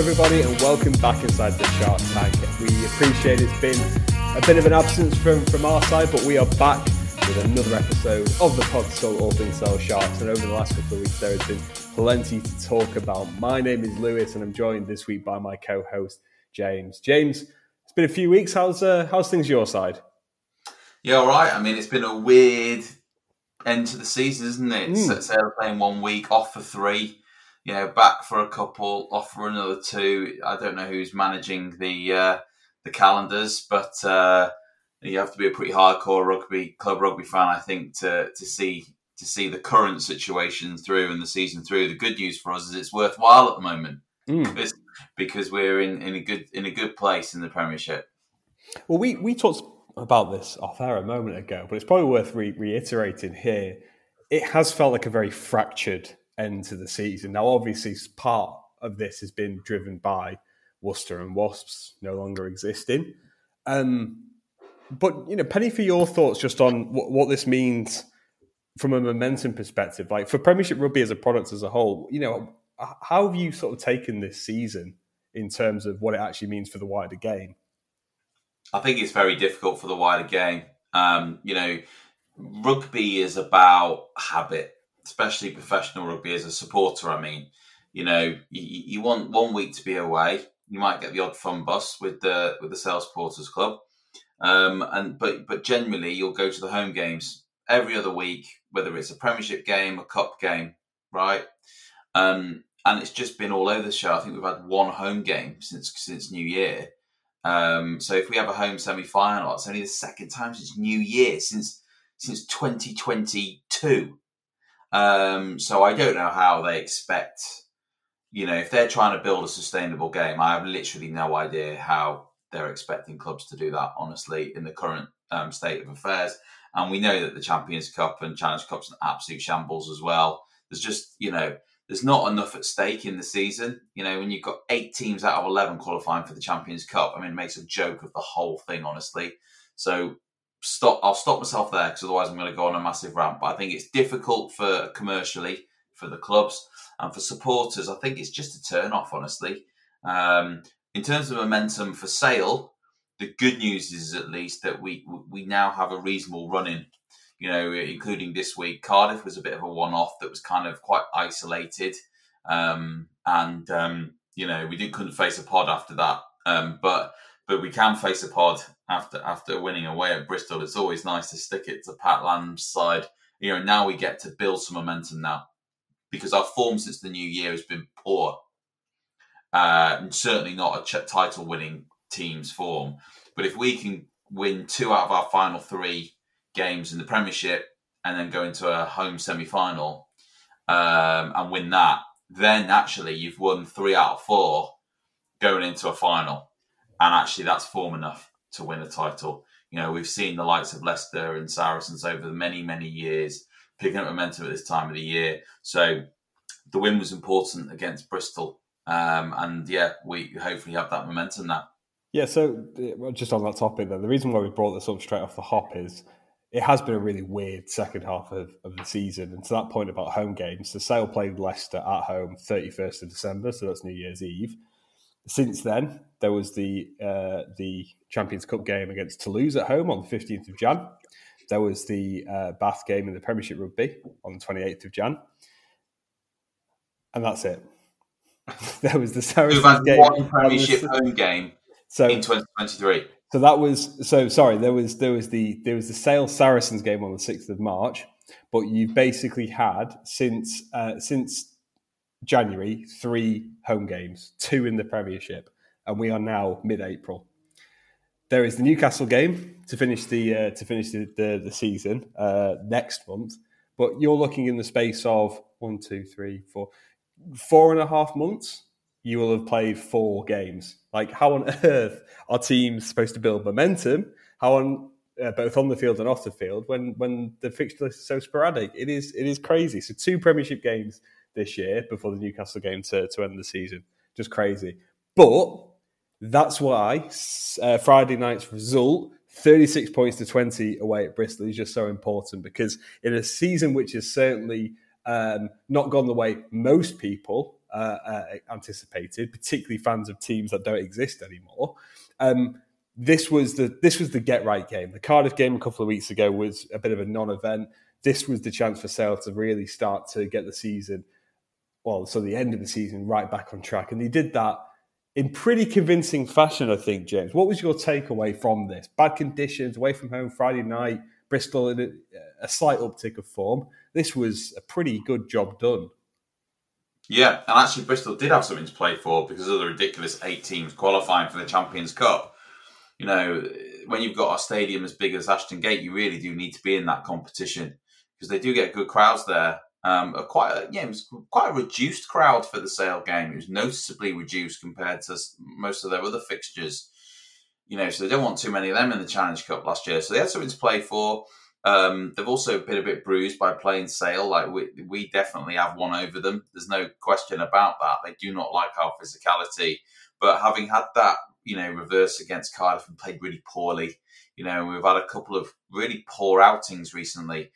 everybody, and welcome back inside the Shark Tank. We appreciate it's been a bit of an absence from, from our side, but we are back with another episode of the Pod Soul All Things Sale Sharks. And over the last couple of weeks, there has been plenty to talk about. My name is Lewis, and I'm joined this week by my co-host James. James, it's been a few weeks. How's uh, how's things your side? Yeah, all right. I mean, it's been a weird end to the season, isn't it? Mm. Sale playing one week, off for three you know, back for a couple, off for another two. I don't know who's managing the uh, the calendars, but uh, you have to be a pretty hardcore rugby club rugby fan, I think, to to see to see the current situation through and the season through. The good news for us is it's worthwhile at the moment mm. because, we're in, in a good in a good place in the Premiership. Well, we we talked about this off air a moment ago, but it's probably worth re- reiterating here. It has felt like a very fractured end to the season. Now, obviously, part of this has been driven by Worcester and Wasps no longer existing. Um, but you know, Penny, for your thoughts just on what, what, this means from a momentum perspective, like for Premiership rugby as a product as a whole, you know, how have you sort of taken this season in terms of what it actually means for the wider game? I think it's very difficult for the wider game. Um, you know, rugby is about habit especially professional rugby as a supporter. I mean, you know, you, you, want one week to be away. You might get the odd fun bus with the with the Sale Supporters Club, um, and but but generally you'll go to the home games every other week, whether it's a Premiership game, a Cup game, right? Um, and it's just been all over the show. I think we've had one home game since since New Year. Um, so if we have a home semi final, it's only the second time since New Year since since 2022. Um, so I don't know how they expect, you know, if they're trying to build a sustainable game, I have literally no idea how they're expecting clubs to do that, honestly, in the current um, state of affairs. And we know that the Champions Cup and Challenge Cup's an absolute shambles as well. There's just, you know, there's not enough at stake in the season. You know, when you've got eight teams out of 11 qualifying for the Champions Cup, I mean, it makes a joke of the whole thing, honestly. So stop. I'll stop myself there because otherwise I'm going to go on a massive rant. But I think it's difficult for commercially for the clubs and for supporters. I think it's just a turn off, honestly. Um, in terms of momentum for sale, the good news is at least that we we now have a reasonable run in. You know, including this week, Cardiff was a bit of a one-off that was kind of quite isolated, um, and um, you know we didn't couldn't face a pod after that. Um, but but we can face a pod after after winning away at Bristol. It's always nice to stick it to Pat Lam's side. You know, now we get to build some momentum now because our form since the new year has been poor. Uh, and certainly not a ch- title winning team's form. But if we can win two out of our final three games in the Premiership and then go into a home semi final um, and win that, then actually you've won three out of four going into a final and actually that's form enough to win a title. You know, we've seen the likes of Leicester and Saracens over the many, many years picking up momentum at this time of the year. So the win was important against Bristol. Um, and yeah, we hopefully have that momentum now. Yeah, so just on that topic, then, the reason why we brought this up straight off the hop is it has been a really weird second half of, of the season. And to that point about home games, the Sale played Leicester at home 31st of December, so that's New Year's Eve. Since then, there was the uh, the Champions Cup game against Toulouse at home on the 15th of Jan. There was the uh, Bath game in the Premiership Rugby on the 28th of Jan. And that's it. there was the Saracens game. one Premiership home game so, in 2023. So that was so sorry. There was there was the there was the Sale Saracens game on the sixth of March, but you've basically had since uh, since January, three home games, two in the Premiership, and we are now mid-April. There is the Newcastle game to finish the uh, to finish the, the, the season uh, next month, but you're looking in the space of one, two, three, four, four and a half months. You will have played four games. Like, how on earth are teams supposed to build momentum? How on uh, both on the field and off the field when when the fixture list is so sporadic? It is it is crazy. So two Premiership games this year before the Newcastle game to, to end the season. Just crazy. But that's why uh, Friday night's result, 36 points to 20 away at Bristol, is just so important because in a season which has certainly um, not gone the way most people uh, uh, anticipated, particularly fans of teams that don't exist anymore. Um, this was the this was the get right game. The Cardiff game a couple of weeks ago was a bit of a non-event. This was the chance for Sale to really start to get the season, well, so the end of the season right back on track, and he did that in pretty convincing fashion. I think, James. What was your takeaway from this? Bad conditions, away from home, Friday night, Bristol in a, a slight uptick of form. This was a pretty good job done. Yeah, and actually Bristol did have something to play for because of the ridiculous eight teams qualifying for the Champions Cup you know, when you've got a stadium as big as Ashton Gate, you really do need to be in that competition because they do get good crowds there. Um, a quite a, yeah, it was quite a reduced crowd for the Sale game. It was noticeably reduced compared to most of their other fixtures. You know, so they don't want too many of them in the Challenge Cup last year. So they had something to play for. Um, they've also been a bit bruised by playing Sale. Like we, we definitely have one over them. There's no question about that. They do not like our physicality. But having had that you know, reverse against Cardiff and played really poorly. You know, we've had a couple of really poor outings recently.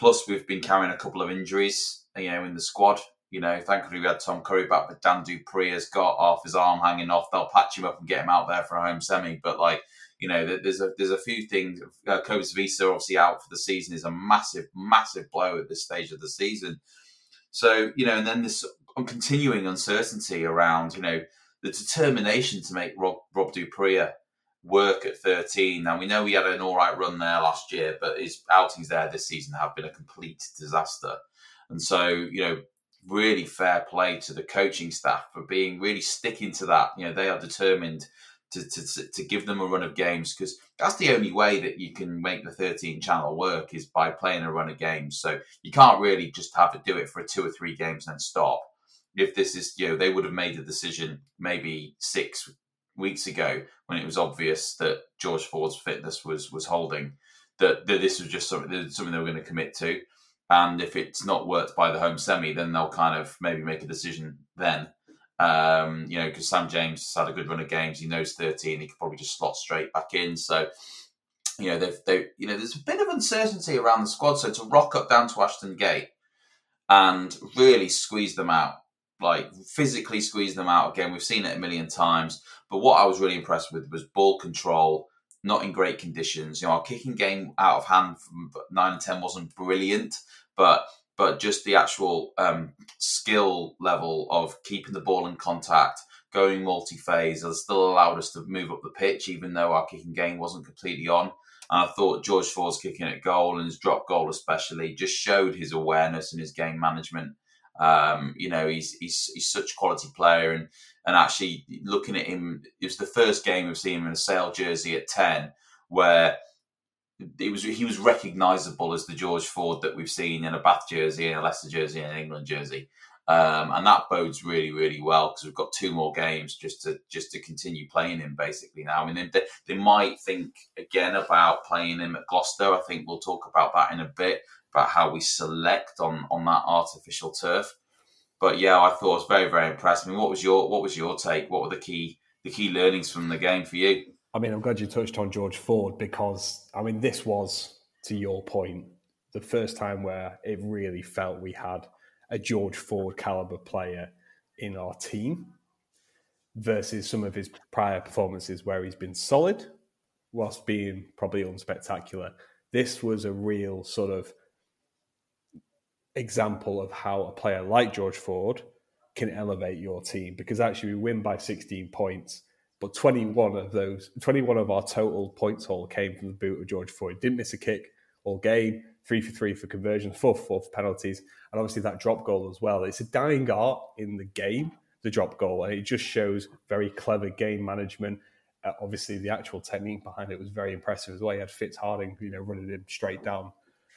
Plus, we've been carrying a couple of injuries, you know, in the squad. You know, thankfully we had Tom Curry back, but Dan du Preez has got off his arm hanging off. They'll patch him up and get him out there for a home semi. But like, you know, there's a there's a few things. Uh, Cobus Wiese obviously out for the season is a massive, massive blow at this stage of the season. So you know, and then this continuing uncertainty around you know the determination to make Rob, Rob du Preez work at 13. Now, we know he had an all right run there last year, but his outings there this season have been a complete disaster. And so, you know, really fair play to the coaching staff for being really sticking to that. You know, they are determined to, to, to give them a run of games because that's the only way that you can make the 13 channel work is by playing a run of games. So you can't really just have to do it for two or three games and then stop if this is you know they would have made a decision maybe six weeks ago when it was obvious that George Ford's fitness was was holding that, that this was just something something they were going to commit to and if it's not worked by the home semi then they'll kind of maybe make a decision then um, you know because Sam James has had a good run of games he knows 13 he could probably just slot straight back in so you know they've they you know there's a bit of uncertainty around the squad so to rock up down to Ashton Gate and really squeeze them out like physically squeeze them out again. We've seen it a million times. But what I was really impressed with was ball control, not in great conditions. You know, our kicking game out of hand from nine and ten wasn't brilliant, but but just the actual um, skill level of keeping the ball in contact, going multi-phase, has still allowed us to move up the pitch, even though our kicking game wasn't completely on. And I thought George Ford's kicking at goal and his drop goal especially just showed his awareness and his game management um, you know, he's, he's he's such a quality player, and and actually looking at him, it was the first game we've seen him in a Sale jersey at ten, where it was he was recognisable as the George Ford that we've seen in a Bath jersey, in a Leicester jersey, in an England jersey. Um, and that bodes really, really well because we've got two more games just to just to continue playing him basically now. I mean, they, they might think again about playing him at Gloucester. I think we'll talk about that in a bit about how we select on on that artificial turf. But yeah, I thought I was very very impressed. I mean, what was your what was your take? What were the key the key learnings from the game for you? I mean, I'm glad you touched on George Ford because I mean, this was to your point the first time where it really felt we had a George Ford caliber player in our team versus some of his prior performances where he's been solid whilst being probably unspectacular. This was a real sort of example of how a player like George Ford can elevate your team because actually we win by 16 points but 21 of those 21 of our total points haul came from the boot of George Ford didn't miss a kick all game three for three for conversions four for four for penalties and obviously that drop goal as well. It's a dying art in the game the drop goal and it just shows very clever game management. Uh, obviously the actual technique behind it was very impressive as well. He had Fitz Harding you know running him straight down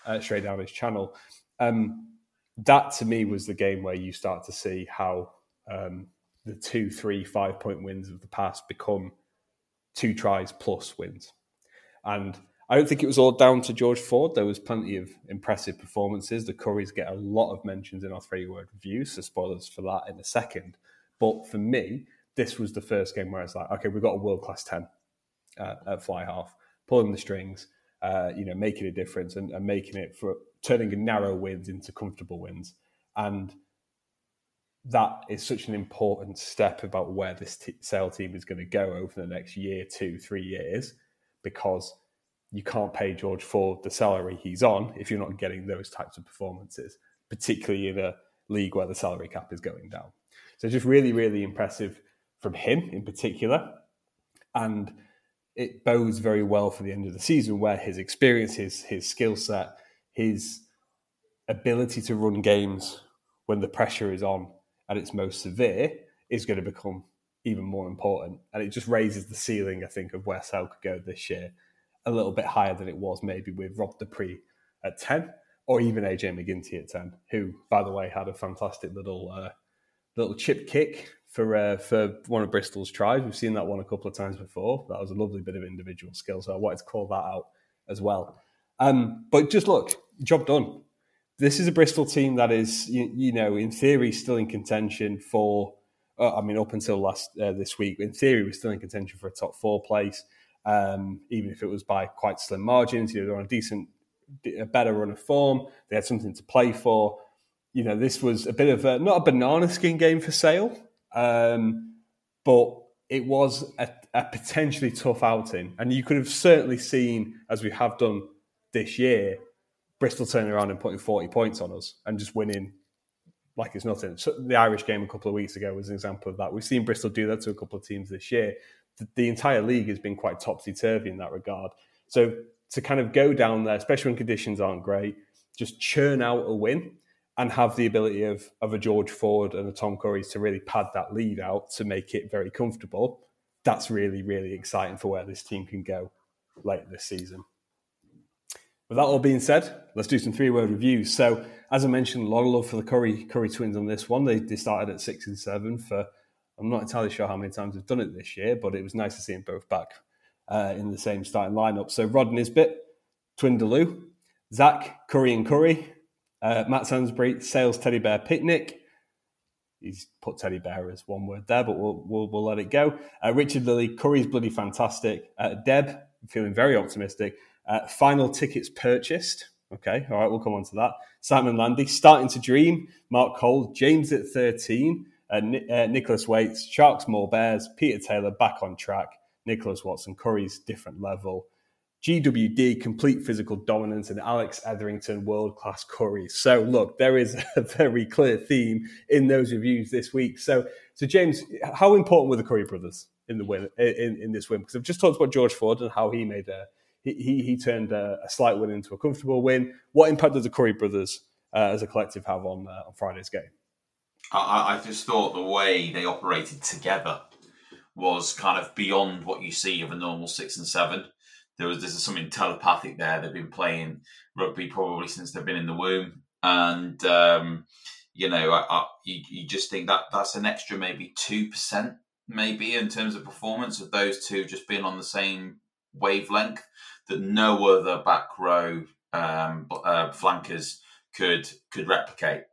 uh, straight down his channel. Um, that to me was the game where you start to see how um, the two, three, five point wins of the past become two tries plus wins. And I don't think it was all down to George Ford. There was plenty of impressive performances. The Currys get a lot of mentions in our three word review, so spoilers for that in a second. But for me, this was the first game where it's like, okay, we've got a world class 10 uh, at fly half, pulling the strings, uh, you know, making a difference and, and making it for turning a narrow wins into comfortable wins. And that is such an important step about where this t- sale team is going to go over the next year, two, three years, because you can't pay George Ford the salary he's on if you're not getting those types of performances, particularly in a league where the salary cap is going down. So just really, really impressive from him in particular. And it bodes very well for the end of the season where his experience, his his skill set, his ability to run games when the pressure is on at its most severe is going to become even more important. And it just raises the ceiling, I think, of where Sale could go this year a little bit higher than it was maybe with Rob du Preez at 10 or even AJ MacGinty at 10, who, by the way, had a fantastic little uh, little chip kick for uh, for one of Bristol's tries. We've seen that one a couple of times before. That was a lovely bit of individual skill. So I wanted to call that out as well. Um, but just look, job done. This is a Bristol team that is, you, you know, in theory, still in contention for. Uh, I mean, up until last uh, this week, in theory, we're still in contention for a top four place. Um, even if it was by quite slim margins, you know, they're on a decent, a better run of form. They had something to play for. You know, this was a bit of a not a banana skin game for Sale, um, but it was a, a, potentially tough outing. And you could have certainly seen, as we have done this year, Bristol turning around and putting 40 points on us and just winning like it's nothing. So the Irish game a couple of weeks ago was an example of that. We've seen Bristol do that to a couple of teams this year. The, the entire league has been quite topsy turvy in that regard. So to kind of go down there, especially when conditions aren't great, just churn out a win and have the ability of of a George Ford and a Tom Curry to really pad that lead out to make it very comfortable. That's really really exciting for where this team can go later this season. With that all being said, let's do some three word reviews. So, as I mentioned, a lot of love for the Curry Curry twins on this one. They, they started at six and seven for. I'm not entirely sure how many times they've done it this year, but it was nice to see them both back uh, in the same starting lineup. So Rod Nisbet, Twin Deleu, Zach Curry and Curry, uh, Matt Sansbury, Sales Teddy Bear Picnic. He's put teddy bear as one word there, but we'll we'll, we'll let it go. Uh, Richard Lilly, Curry's bloody fantastic. Uh, Deb, feeling very optimistic. Uh, final tickets purchased. Okay, all right, we'll come on to that. Simon Landy, starting to dream. Mark Cole, James at 13. Uh, uh, Nicholas Waits, Sharks more Bears. Peter Taylor back on track. Nicholas Watson, Curry's different level. GWD, complete physical dominance, and Alex Etherington, world class Curry. So, look, there is a very clear theme in those reviews this week. So, so James, how important were the Curry brothers in the win in, in this win? Because I've just talked about George Ford and how he made a he he, turned a, a, slight win into a comfortable win. What impact did the Curry brothers uh, as a collective have on uh, on Friday's game? I, I just thought the way they operated together was kind of beyond what you see of a normal six and seven there was there's something telepathic there. They've been playing rugby probably since they've been in the womb, and um, you know, I, I, you, you just think that that's an extra maybe two percent, maybe in terms of performance of those two just being on the same wavelength that no other back row um, uh, flankers could could replicate.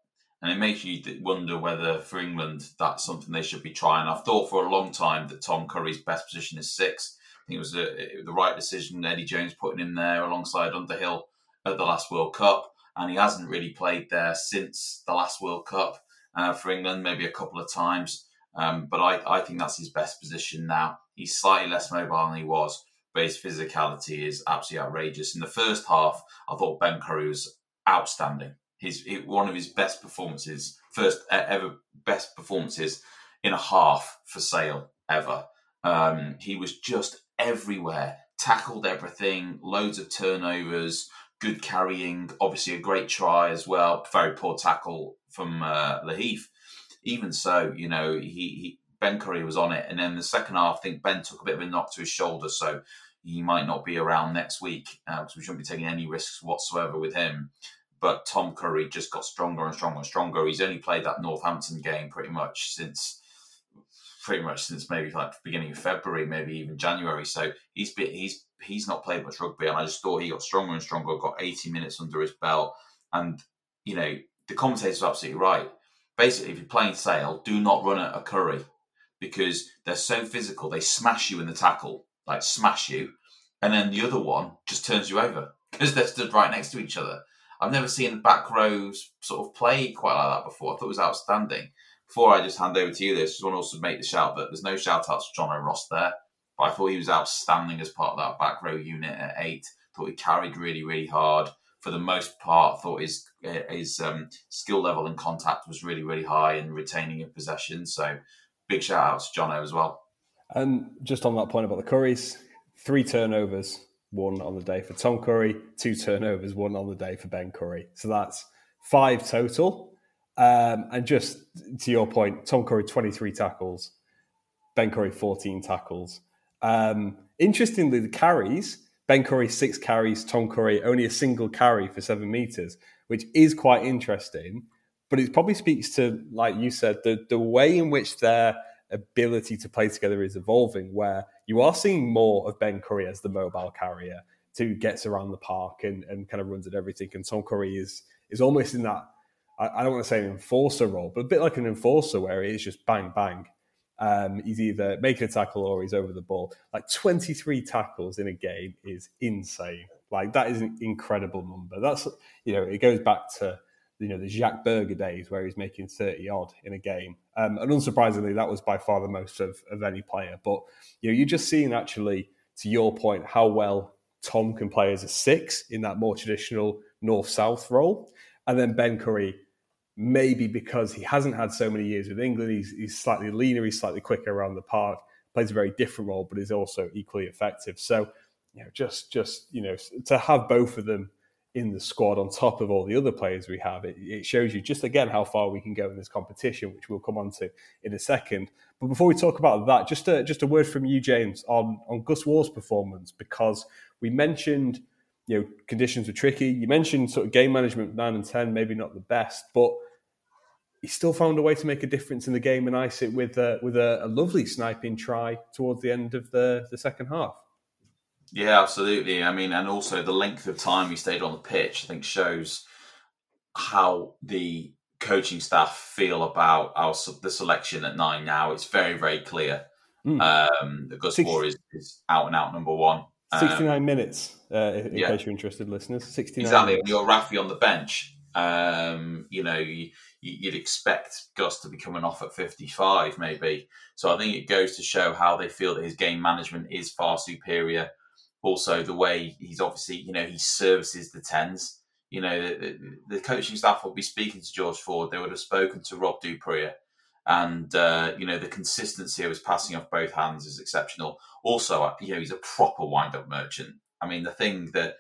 And it makes you wonder whether for England that's something they should be trying. I've thought for a long time that Tom Curry's best position is six think it was a, the right decision. Eddie Jones putting him there alongside Underhill at the last World Cup, and he hasn't really played there since the last World Cup uh, for England, maybe a couple of times. Um, but I, I think that's his best position now. He's slightly less mobile than he was, but his physicality is absolutely outrageous. In the first half, I thought Ben Curry was outstanding. His one of his best performances, first ever best performances in a half for Sale ever. Um, he was just everywhere, tackled everything, loads of turnovers, good carrying, obviously a great try as well. Very poor tackle from uh, Laheath. Even so, you know, he, he Ben Curry was on it, and then the second half, I think Ben took a bit of a knock to his shoulder, so he might not be around next week because uh, we shouldn't be taking any risks whatsoever with him. But Tom Curry just got stronger and stronger and stronger. He's only played that Northampton game pretty much since pretty much since maybe like beginning of February, maybe even January. So he's been he's he's not played much rugby, and I just thought he got stronger and stronger. Got 80 minutes under his belt, and you know the commentators are absolutely right. Basically, if you're playing Sale, do not run at a Curry because they're so physical. They smash you in the tackle, like smash you, and then the other one just turns you over because they're stood right next to each other. I've never seen the back rows sort of play quite like that before. I thought it was outstanding before I just hand over to you, this, just want to also make the shout that there's no shout outs to Jono Ross there, but I thought he was outstanding as part of that back row unit at eight. Thought he carried really, really hard. For the most part, thought his his um, skill level and contact was really, really high in retaining in possession. So big shout out to Jono as well. And just on that point about the Curries, three turnovers, one on the day for Tom Curry, two turnovers, one on the day for Ben Curry. So that's five total. Um, and just to your point, Tom Curry, 23 tackles, Ben Curry, 14 tackles. Um, interestingly, the carries, Ben Curry, six carries, Tom Curry, only a single carry for seven meters, which is quite interesting. But it probably speaks to, like you said, the, the way in which their ability to play together is evolving, where you are seeing more of Ben Curry as the mobile carrier who gets around the park and, and kind of runs at everything. And Tom Curry is is almost in that I, I don't want to say an enforcer role, but a bit like an enforcer where it is just bang bang. Um, he's either making a tackle or he's over the ball. Like 23 tackles in a game is insane. Like that is an incredible number. That's you know it goes back to you know the Jacques Burger days where he's making 30 odd in a game. Um, and unsurprisingly, that was by far the most of, of any player. But you know you're just seeing actually to your point how well Tom can play as a six in that more traditional north south role, and then Ben Curry maybe because he hasn't had so many years with England, he's, he's slightly leaner, he's slightly quicker around the park, plays a very different role, but is also equally effective. So, you know, just just you know, to have both of them in the squad on top of all the other players we have, it, it shows you just again how far we can go in this competition, which we'll come on to in a second. But before we talk about that, just a, just a word from you, James, on on Gus Warr's performance, because we mentioned you know conditions were tricky. You mentioned sort of game management nine and ten, maybe not the best, but he still found a way to make a difference in the game and ice it with a, with a, a lovely sniping try towards the end of the, the second half. Yeah, absolutely. I mean, and also the length of time he stayed on the pitch, I think, shows how the coaching staff feel about our the selection at nine. Now it's very, very clear mm. um, that Gus Warr is, is out and out number one. 69 um, minutes, uh, in yeah. case you're interested, listeners. 69 exactly. Minutes. You're Raffi on the bench. Um, you know, you, you'd expect Gus to be coming off at 55, maybe. So I think it goes to show how they feel that his game management is far superior. Also, the way he's obviously, you know, he services the tens. You know, the, the coaching staff will be speaking to George Ford. They would have spoken to Rob du Preez. And, uh, you know, the consistency of his passing off both hands is exceptional. Also, you know, he's a proper wind up merchant. I mean, the thing that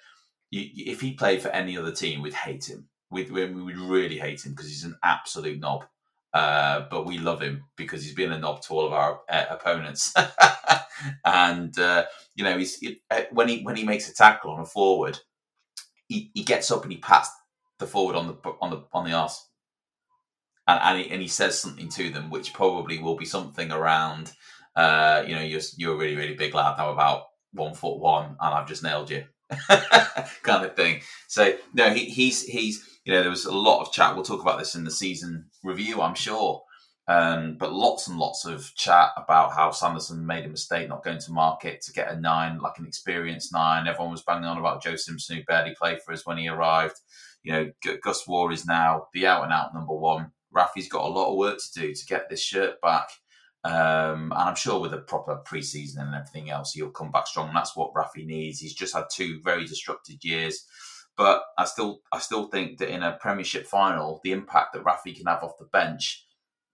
you, if he played for any other team, we'd hate him we we would really hate him because he's an absolute knob. Uh, but we love him because he's been a knob to all of our uh, opponents. and uh, you know, he's uh, when he when he makes a tackle on a forward, he, he gets up and he pats the forward on the on the on the arse, and and he, and he says something to them, which probably will be something around, uh, you know, you're you're a really really big lad now about one foot one, and I've just nailed you, kind of thing. So no, he, he's he's you know, there was a lot of chat. We'll talk about this in the season review, I'm sure. Um, but lots and lots of chat about how Sanderson made a mistake not going to market to get a nine, like an experienced nine. Everyone was banging on about Joe Simpson, who barely played for us when he arrived. You know, Gus Warr is now the out and out number one. Raffi's got a lot of work to do to get this shirt back. Um, and I'm sure with a proper preseason and everything else, he'll come back strong. That's what Raffi needs. He's just had two very disrupted years. But I still I still think that in a Premiership final, the impact that Raffi can have off the bench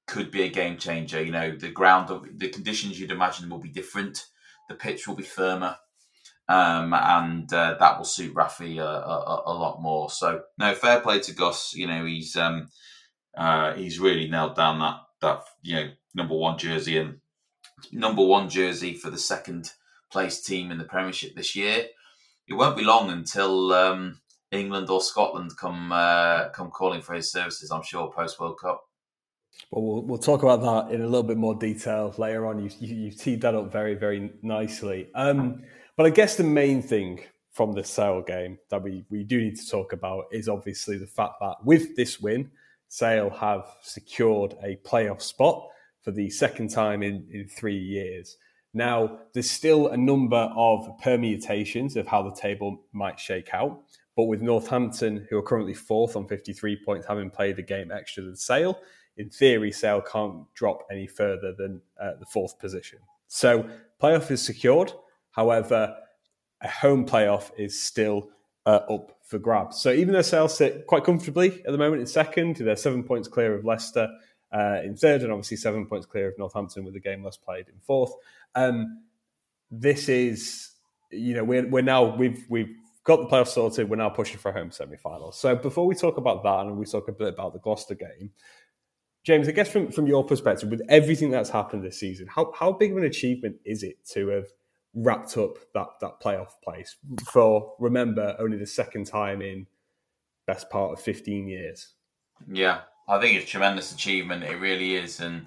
could be a game changer. You know, the ground, the conditions you'd imagine will be different. The pitch will be firmer, um, and uh, that will suit Raffi a, a, a, lot more. So, no, fair play to Gus. You know, he's um, uh, he's really nailed down that that you know number one jersey and number one jersey for the second place team in the Premiership this year. It won't be long until um, England or Scotland come uh, come calling for his services. I'm sure post World Cup. Well, well, we'll talk about that in a little bit more detail later on. You you, you teed that up very very nicely. Um, but I guess the main thing from the Sale game that we we do need to talk about is obviously the fact that with this win, Sale have secured a playoff spot for the second time in, in three years. Now, there's still a number of permutations of how the table might shake out. But with Northampton, who are currently fourth on 53 points, having played the game extra than Sale, in theory, Sale can't drop any further than uh, the fourth position. So playoff is secured. However, a home playoff is still uh, up for grabs. So even though Sale sit quite comfortably at the moment in second, they're seven points clear of Leicester uh, in third, and obviously seven points clear of Northampton with the game less played in fourth. Um, this is, you know, we're, we're now we've we've got the playoffs sorted. We're now pushing for a home semi final. So before we talk about that, and we talk a bit about the Gloucester game, James, I guess from, from your perspective, with everything that's happened this season, how, how big of an achievement is it to have wrapped up that, that playoff place for, remember, only the second time in best part of 15 years? Yeah, I think it's a tremendous achievement. It really is. And,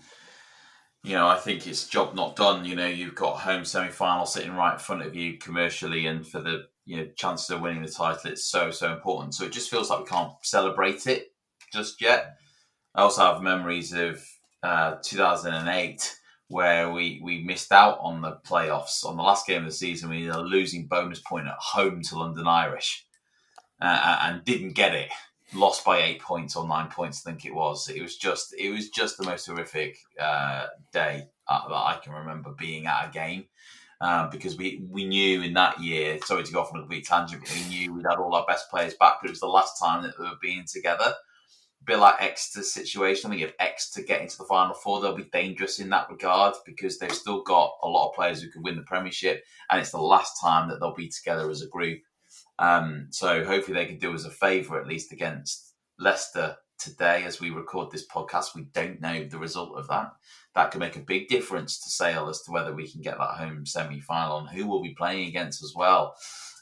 you know, I think it's job not done. You know, you've got home semi final sitting right in front of you commercially, and for the you know chances of winning the title, it's so, so important. So it just feels like we can't celebrate it just yet I also have memories of uh, 2008 where we, we missed out on the playoffs. On the last game of the season, we had a losing bonus point at home to London Irish uh, and didn't get it. Lost by eight points or nine points, I think it was. It was just it was just the most horrific uh, day uh, that I can remember being at a game. Um, because we, we knew in that year, sorry to go off on a bit tangent, but we knew we'd had all our best players back, but it was the last time that we were being together bit like Exeter's situation. I think if Exeter get into the final four, they'll be dangerous in that regard because they've still got a lot of players who could win the Premiership, and it's the last time that they'll be together as a group. Um, so hopefully they can do us a favour at least against Leicester today as we record this podcast. We don't know the result of that. That could make a big difference to Sale as to whether we can get that home semi final and who we'll be playing against as well.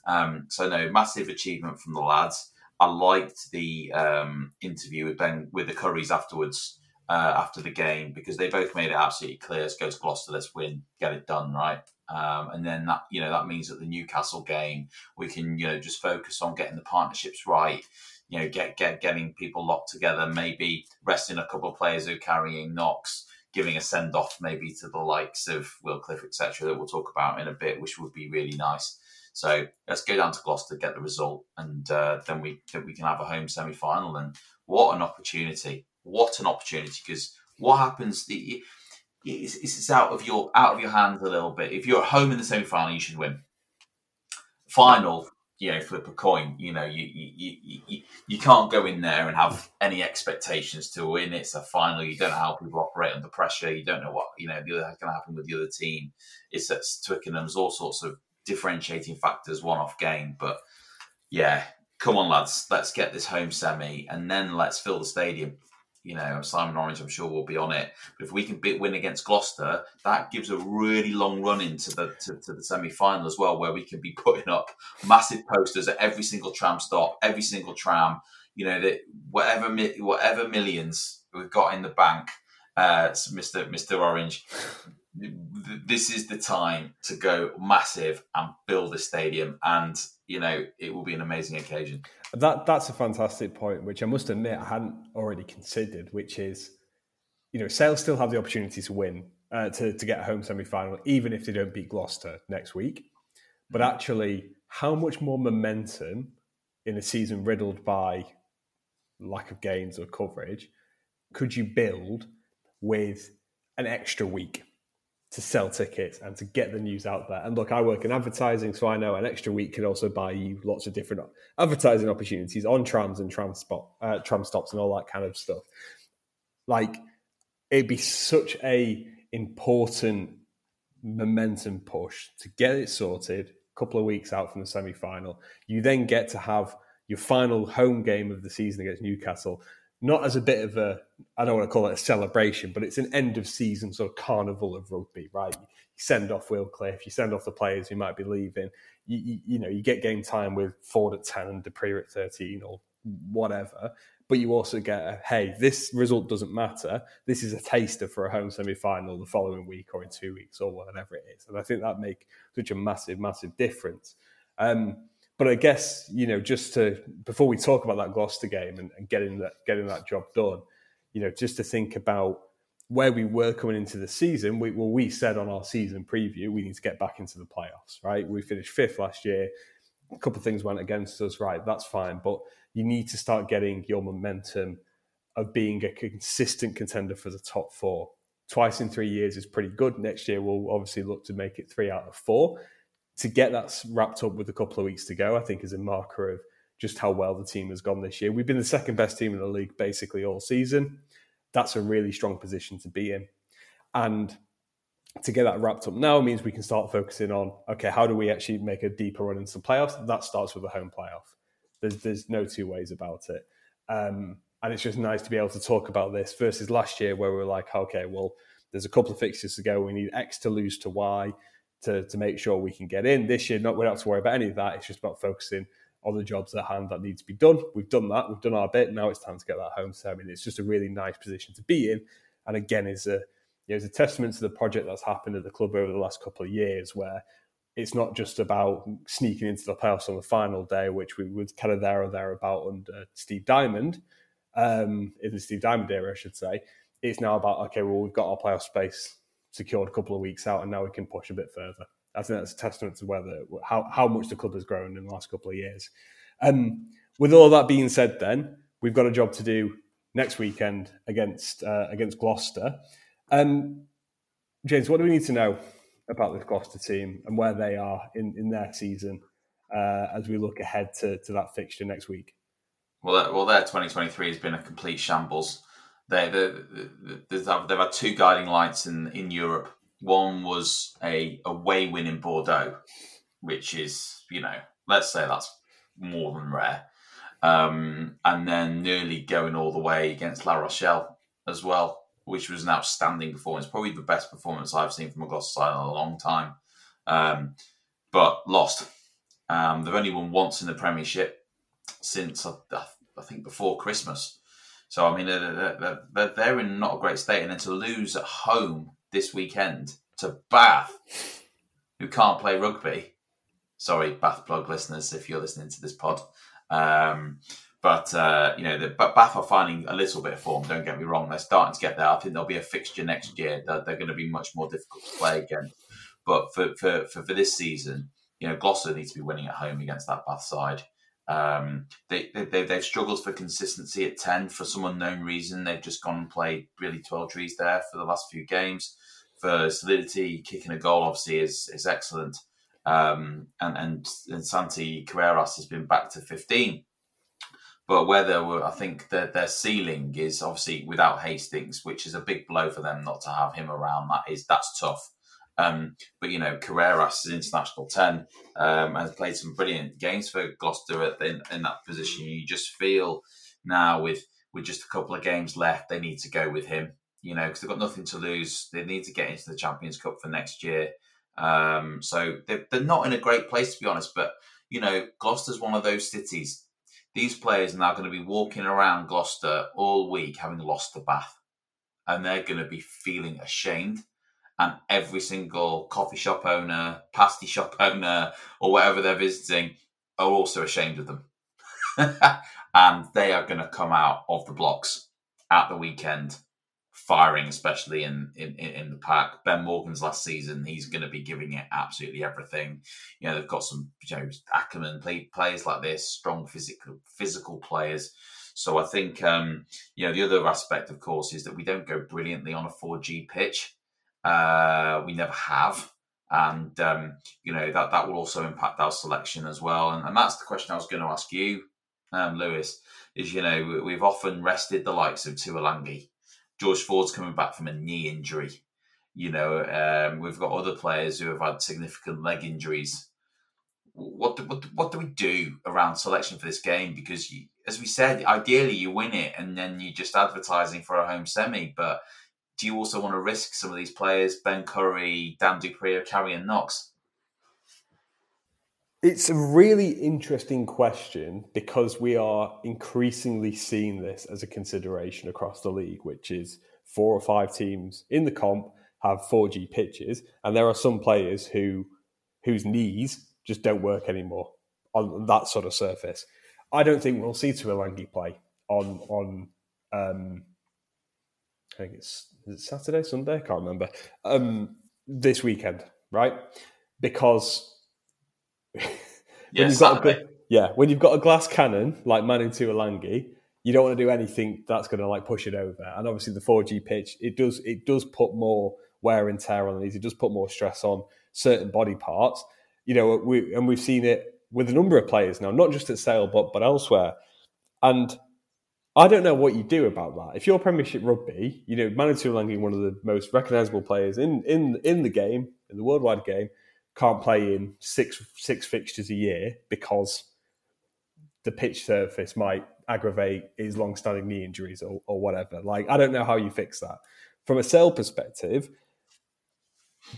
Um, so no, massive achievement from the lads. I liked the um, interview with Ben with the Currys afterwards uh, after the game because they both made it absolutely clear: let's go to Gloucester, let's win, get it done, right? Um, and then that you know that means that the Newcastle game we can you know just focus on getting the partnerships right. You know, get get getting people locked together. Maybe resting a couple of players who are carrying knocks, giving a send off maybe to the likes of Will Cliff, etc. That we'll talk about in a bit, which would be really nice. So let's go down to Gloucester, get the result, and uh, then we we can have a home semi final. And what an opportunity! What an opportunity! Because what happens? The it's, it's out of your out of your hands a little bit. If you're at home in the semi final, you should win. Final, you know, flip a coin. You know, you, you you, you you can't go in there and have any expectations to win. It's a final. You don't know how people operate under pressure. You don't know what you know the other going to happen with the other team. It's at Twickenham's all sorts of differentiating factors one off game. But yeah, come on, lads, let's get this home semi and then let's fill the stadium. You know, Simon Orange, I'm sure, will be on it. But if we can win against Gloucester, that gives a really long run into the to, to the semi final as well, where we can be putting up massive posters at every single tram stop, every single tram. You know that whatever whatever millions we've got in the bank, uh, Mister Mister Orange, this is the time to go massive and build a stadium and you know it will be an amazing occasion. That that's a fantastic point which i must admit i hadn't already considered which is you know sales still have the opportunity to win uh, to, to get a home semi-final even if they don't beat gloucester next week. But mm-hmm. actually how much more momentum in a season riddled by lack of gains or coverage could you build with an extra week to sell tickets and to get the news out there. And look, I work in advertising, so I know an extra week can also buy you lots of different advertising opportunities on trams and tram spot, uh, tram stops, and all that kind of stuff. Like it'd be such a important momentum push to get it sorted. A couple of weeks out from the semi final, you then get to have your final home game of the season against Newcastle not as a bit of a I don't want to call it a celebration, but it's an end of season sort of carnival of rugby, right? You send off Will Cliff, you send off the players who might be leaving. You, you, you know, you get game time with Ford at ten and du Preez at thirteen or whatever. But you also get a hey, this result doesn't matter. This is a taster for a home semi final the following week or in two weeks or whatever it is. And I think that make such a massive, massive difference. Um, but I guess you know, just to before we talk about that Gloucester game and, and getting that getting that job done, you know, just to think about where we were coming into the season. We, well, we said on our season preview we need to get back into the playoffs. Right? We finished fifth last year. A couple of things went against us. Right? That's fine, but you need to start getting your momentum of being a consistent contender for the top four. Twice in three years is pretty good. Next year, we'll obviously look to make it three out of four. To get that wrapped up with a couple of weeks to go, I think is a marker of just how well the team has gone this year. We've been the second best team in the league basically all season. That's a really strong position to be in. And to get that wrapped up now means we can start focusing on okay, how do we actually make a deeper run into the playoffs? That starts with a home playoff. There's there's no two ways about it. Um, and it's just nice to be able to talk about this versus last year where we were like, okay, well, there's a couple of fixtures to go. We need X to lose to Y to, to make sure we can get in. This year, not we don't have to worry about any of that. It's just about focusing on the jobs at hand that need to be done. We've done that. We've done our bit. Now it's time to get that home. So I mean, it's just a really nice position to be in. And again, is a you know, it's a testament to the project that's happened at the club over the last couple of years, where it's not just about sneaking into the playoffs on the final day, which we was kind of there or thereabout under Steve Diamond, um, in the Steve Diamond era, I should say. It's now about okay, well, we've got our playoff space secured a couple of weeks out, and now we can push a bit further. I think that's a testament to whether how how much the club has grown in the last couple of years. Um, with all that being said, then we've got a job to do next weekend against uh, against Gloucester. Um, James, what do we need to know about this Gloucester team and where they are in, in their season uh, as we look ahead to, to that fixture next week? Well, that, well, their 2023 has been a complete shambles. They, they, they, they've had two guiding lights in, in Europe. One was a away win in Bordeaux, which is, you know, let's say that's more than rare. Um, and then nearly going all the way against La Rochelle as well, which was an outstanding performance. Probably the best performance I've seen from a Gloucester side in a long time. Um, but lost. Um, they've only won once in the Premiership since I, I think before Christmas. So I mean, they're, they're, they're, in not a great state, and then to lose at home this weekend to Bath, who can't play rugby. Sorry, Bath plug listeners, if you're listening to this pod. Um, but uh, you know, the, Bath are finding a little bit of form. Don't get me wrong; they're starting to get there. I think there'll be a fixture next year that they're going to be much more difficult to play again. But for for, for, for this season, you know, Gloucester needs to be winning at home against that Bath side. Um, they, they, they've struggled for consistency at 10 for some unknown reason. They've just gone and played really 12 trees there for the last few games. For solidity, kicking a goal obviously is, is excellent. Um, and, and, and Santi Carreras has been back to 15. But where they were, I think that their ceiling is obviously without Hastings, which is a big blow for them not to have him around. That is that's tough. Um, but you know, Carreras is international ten, um, has played some brilliant games for Gloucester in, in that position. You just feel now with with just a couple of games left, they need to go with him. You know, because they've got nothing to lose. They need to get into the Champions Cup for next year. Um, so they're, they're not in a great place to be honest. But you know, Gloucester's one of those cities. These players are now going to be walking around Gloucester all week having lost the Bath, and they're going to be feeling ashamed and every single coffee shop owner, pasty shop owner, or whatever they're visiting are also ashamed of them. and they are going to come out of the blocks at the weekend, firing, especially in, in, in the pack. Ben Morgan's last season, he's going to be giving it absolutely everything. You know, they've got some, you know, Ackermann play, players like this, strong physical physical players. So I think, um, you know, the other aspect, of course, is that we don't go brilliantly on a 4G pitch. Uh, we never have. And, um, you know, that, that will also impact our selection as well. And, and that's the question I was going to ask you, um, Lewis, is, you know, we've often rested the likes of Tuilagi. George Ford's coming back from a knee injury. You know, um, we've got other players who have had significant leg injuries. What do, what, what do we do around selection for this game? Because, you, as we said, ideally you win it and then you're just advertising for a home semi. But do you also want to risk some of these players, Ben Curry, Dan du Preez, or Carrion Knox? It's a really interesting question because we are increasingly seeing this as a consideration across the league, which is four or five teams in the comp have 4G pitches, and there are some players who whose knees just don't work anymore on that sort of surface. I don't think we'll see Tuilagi play on on um, I think it's is it Saturday, Sunday? I can't remember. Um, this weekend, right? Because yeah, Saturday. A, yeah, when you've got a glass cannon like Manu Tuilagi, you don't want to do anything that's going to like push it over. And obviously, the 4G pitch it does it does put more wear and tear on these. It does put more stress on certain body parts. You know, we and we've seen it with a number of players now, not just at Sale but but elsewhere. And I don't know what you do about that. If you're Premiership Rugby, you know Manu Tuilagi, one of the most recognisable players in in in the game, in the worldwide game, can't play in six six fixtures a year because the pitch surface might aggravate his long-standing knee injuries or, or whatever. Like I don't know how you fix that. From a Sale perspective,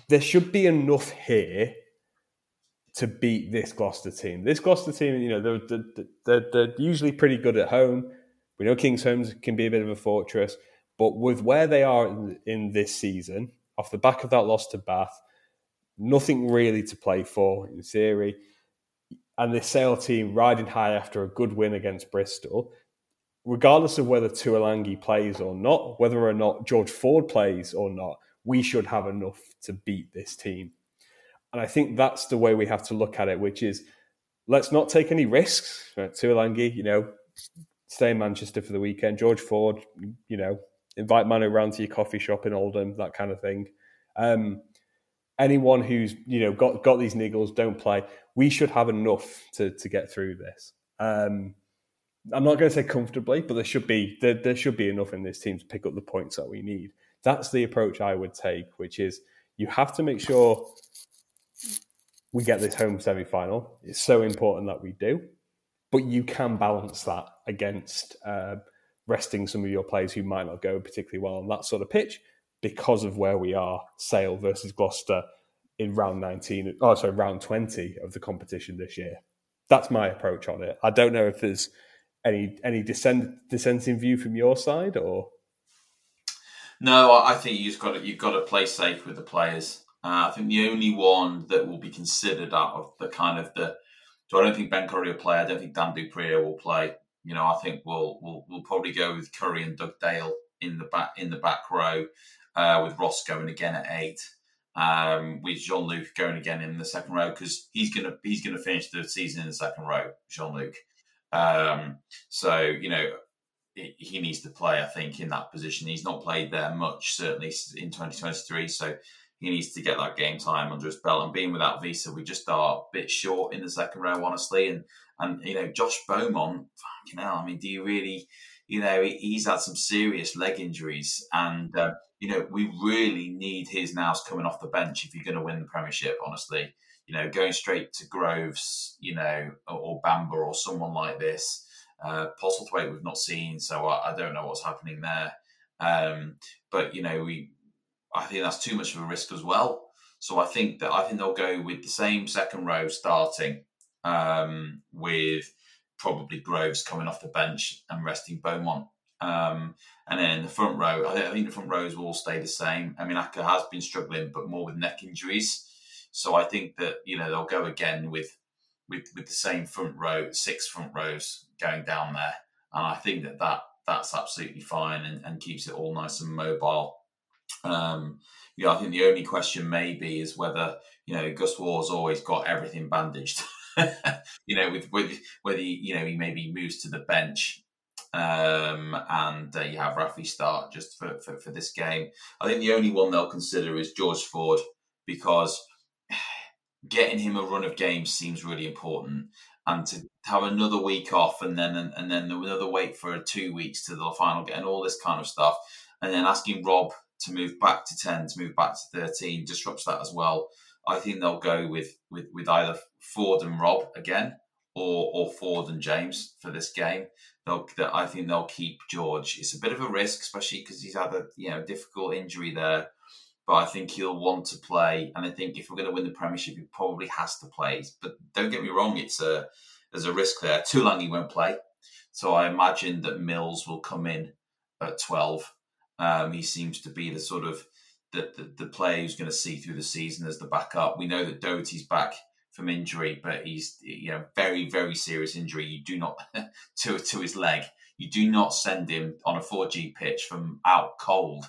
there should be enough here to beat this Gloucester team. This Gloucester team, you know, they're, they're, they're, usually pretty good at home. We know King's Kingsholm can be a bit of a fortress, but with where they are in, in this season, off the back of that loss to Bath, nothing really to play for in theory. And this Sale team riding high after a good win against Bristol, regardless of whether Tuilagi plays or not, whether or not George Ford plays or not, we should have enough to beat this team. And I think that's the way we have to look at it, which is let's not take any risks. Right? Tuilagi, you know, stay in Manchester for the weekend. George Ford, you know, invite Manu around to your coffee shop in Oldham, that kind of thing. Um, anyone who's you know got got these niggles don't play. We should have enough to to get through this. Um, I'm not going to say comfortably, but there should be there, there should be enough in this team to pick up the points that we need. That's the approach I would take, which is you have to make sure we get this home semi final. It's so important that we do, but you can balance that against uh, resting some of your players who might not go particularly well on that sort of pitch because of where we are, Sale versus Gloucester in round 19, oh, sorry, round 20 of the competition this year. That's my approach on it. I don't know if there's any any dissent, dissenting view from your side or. No, I think you've got to, you've got to play safe with the players. Uh, I think the only one that will be considered out of the kind of the. So I don't think Ben Curry will play. I don't think Dan du Preez will play. You know, I think we'll we'll we'll probably go with Curry and Doug Dale in the back in the back row, uh, with Ross going again at eight, um, with Jean Luc going again in the second row because he's gonna he's gonna finish the season in the second row, Jean Luc. Um, so you know he needs to play. I think in that position, he's not played there much certainly in 2023. So he needs to get that game time under his belt. And being without Visa, we just are a bit short in the second row, honestly. And and you know, Josh Beaumont, fucking hell, I mean, do you really, you know, he's had some serious leg injuries, and uh, you know, we really need his nows coming off the bench if you're going to win the Premiership. Honestly, you know, going straight to Groves, you know, or Bamba or someone like this. Uh, Postlethwaite we've not seen, so I, I don't know what's happening there. Um, but you know, we I think that's too much of a risk as well. So I think that I think they'll go with the same second row starting um, with probably Groves coming off the bench and resting Beaumont. Um, and then the front row, I think, the front rows will all stay the same. I mean, Akker has been struggling, but more with neck injuries. So I think that you know they'll go again with with with the same front row, six front rows going down there, and I think that that that's absolutely fine and, and keeps it all nice and mobile. Um, I think the only question maybe is whether you know Gus Warr's always got everything bandaged. you know, with, with whether he, you know he maybe moves to the bench um, and uh, you have Raffi start just for, for, for this game. I think the only one they'll consider is George Ford because getting him a run of games seems really important, and to have another week off and then and, and then another wait for two weeks to the final and all this kind of stuff, and then asking Rob to move back to 10, to move back to 13, disrupts that as well. I think they'll go with, with, with either Ford and Rob again or, or Ford and James for this game. They'll, I think they'll keep George. It's a bit of a risk, especially because he's had a you know difficult injury there. But I think he'll want to play, and I think if we're going to win the Premiership, he probably has to play. But don't get me wrong, it's a there's a risk there. Too long he won't play, so I imagine that Mills will come in at twelve um, he seems to be the sort of the, the, the player who's going to see through the season as the backup. We know that Doherty's back from injury, but he's you know very very serious injury. You do not to to his leg. You do not send him on a 4G pitch from out cold.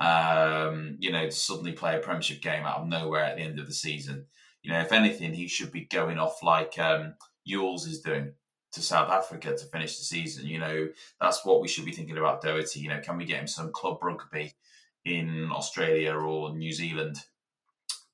Um, you know, to suddenly play a Premiership game out of nowhere at the end of the season. You know, if anything, he should be going off like um, Ewels is doing to South Africa to finish the season. You know, that's what we should be thinking about Doherty. You know, can we get him some club rugby in Australia or New Zealand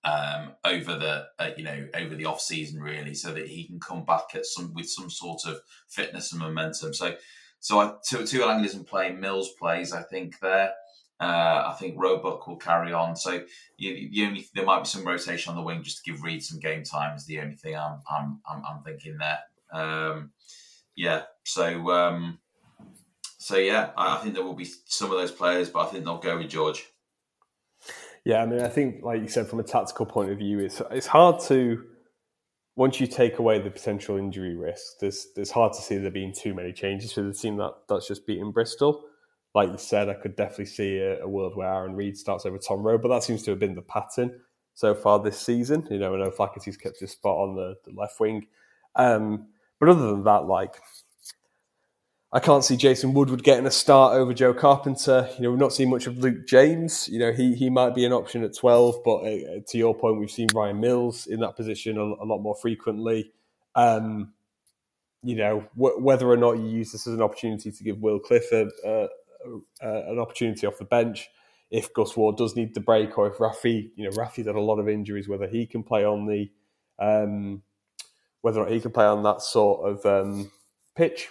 um, over the uh, you know over the off season really, so that he can come back at some with some sort of fitness and momentum. So, so I, Tuilagi doesn't play, Mills plays. I think there. Uh, I think Roebuck will carry on. So you, the only there might be some rotation on the wing just to give Reed some game time is the only thing I'm I'm I'm, I'm thinking there. Um, yeah. So um, so yeah, I, I think there will be some of those players, but I think they'll go with George. Yeah, I mean, I think, like you said, from a tactical point of view, it's it's hard to once you take away the potential injury risk. There's it's hard to see there being too many changes for the team that that's just beating Bristol. Like you said, I could definitely see a, a world where Aaron Reed starts over Tom Rowe, but that seems to have been the pattern so far this season. You know, I know Flaherty's kept his spot on the, the left wing, um, but other than that, like I can't see Jason Woodward getting a start over Joe Carpenter. You know, we've not seen much of Luke James. You know, he he might be an option at 12, but uh, to your point, we've seen Ryan Mills in that position a, a lot more frequently. Um, you know, whether or not you use this as an opportunity to give Will Cliff a, a, an opportunity off the bench, if Gus Warr does need the break, or if Raffi, you know, Raffi's had a lot of injuries, whether he can play on the, um, whether or not he can play on that sort of um, pitch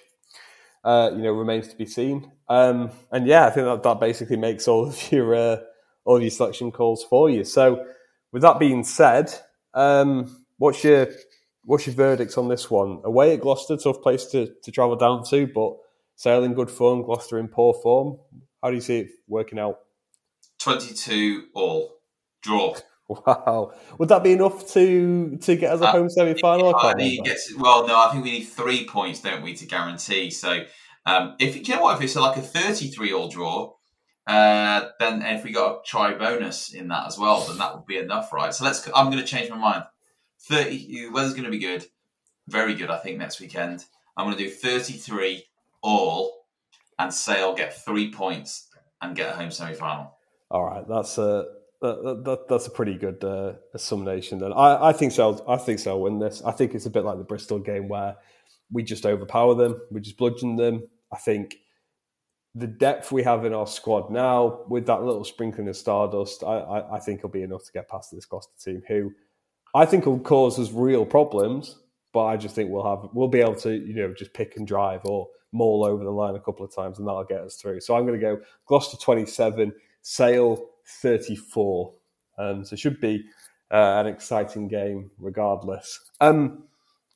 uh, you know, remains to be seen. Um, and yeah, I think that, that basically makes all of your uh, all of your selection calls for you. So, with that being said, um, what's your what's your verdicts on this one? Away at Gloucester, tough place to, to travel down to, but Sale in good form, Gloucester in poor form. How do you see it working out? Twenty-two all draw. Wow, would that be enough to to get us a uh, home semi final? well, no, I think we need three points, don't we, to guarantee. So, um, if you know what, if it's like a thirty-three all draw, uh, then if we got a try bonus in that as well, then that would be enough, right? So let's. I'm going to change my mind. Thirty. Weather's going to be good, very good. I think next weekend. I'm going to do thirty-three all, and Sale get three points and get a home semi final. All right, that's a that, that, that's a pretty good uh, summation. Then I, I think so. I think so. Win this. I think it's a bit like the Bristol game where we just overpower them, we just bludgeon them. I think the depth we have in our squad now, with that little sprinkling of stardust, I, I, I think will be enough to get past this Gloucester team, who I think will cause us real problems. But I just think we'll have we'll be able to you know just pick and drive or maul over the line a couple of times, and that'll get us through. So I'm going to go Gloucester twenty seven, Sale 34. Um, so it should be uh, an exciting game regardless. Um,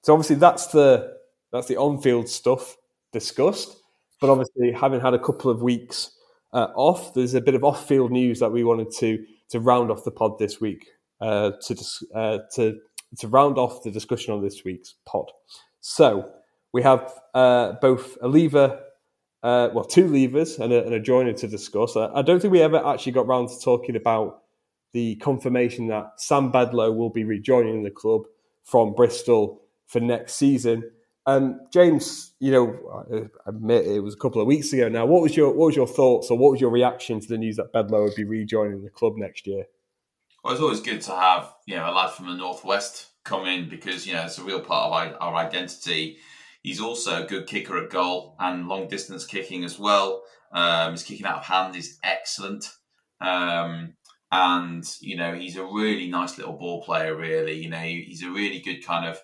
so obviously that's the that's the on-field stuff discussed. But obviously, having had a couple of weeks uh, off, there's a bit of off-field news that we wanted to to round off the pod this week uh, to uh, to to round off the discussion on this week's pod. So we have uh, both a lever uh, well, two levers and a, and a, joiner to discuss. I, don't think we ever actually got round to talking about the confirmation that Sam Bedlow will be rejoining the club from Bristol for next season. Um, James, you know, I admit it was a couple of weeks ago now. What was your what was your thoughts or what was your reaction to the news that Bedlow would be rejoining the club next year? Well, it's always good to have you know a lad from the northwest come in because you know it's a real part of our, our identity He's also a good kicker at goal and long distance kicking as well. Um, his kicking out of hand is excellent. Um, and, you know, he's a really nice little ball player, really. You know, he's a really good kind of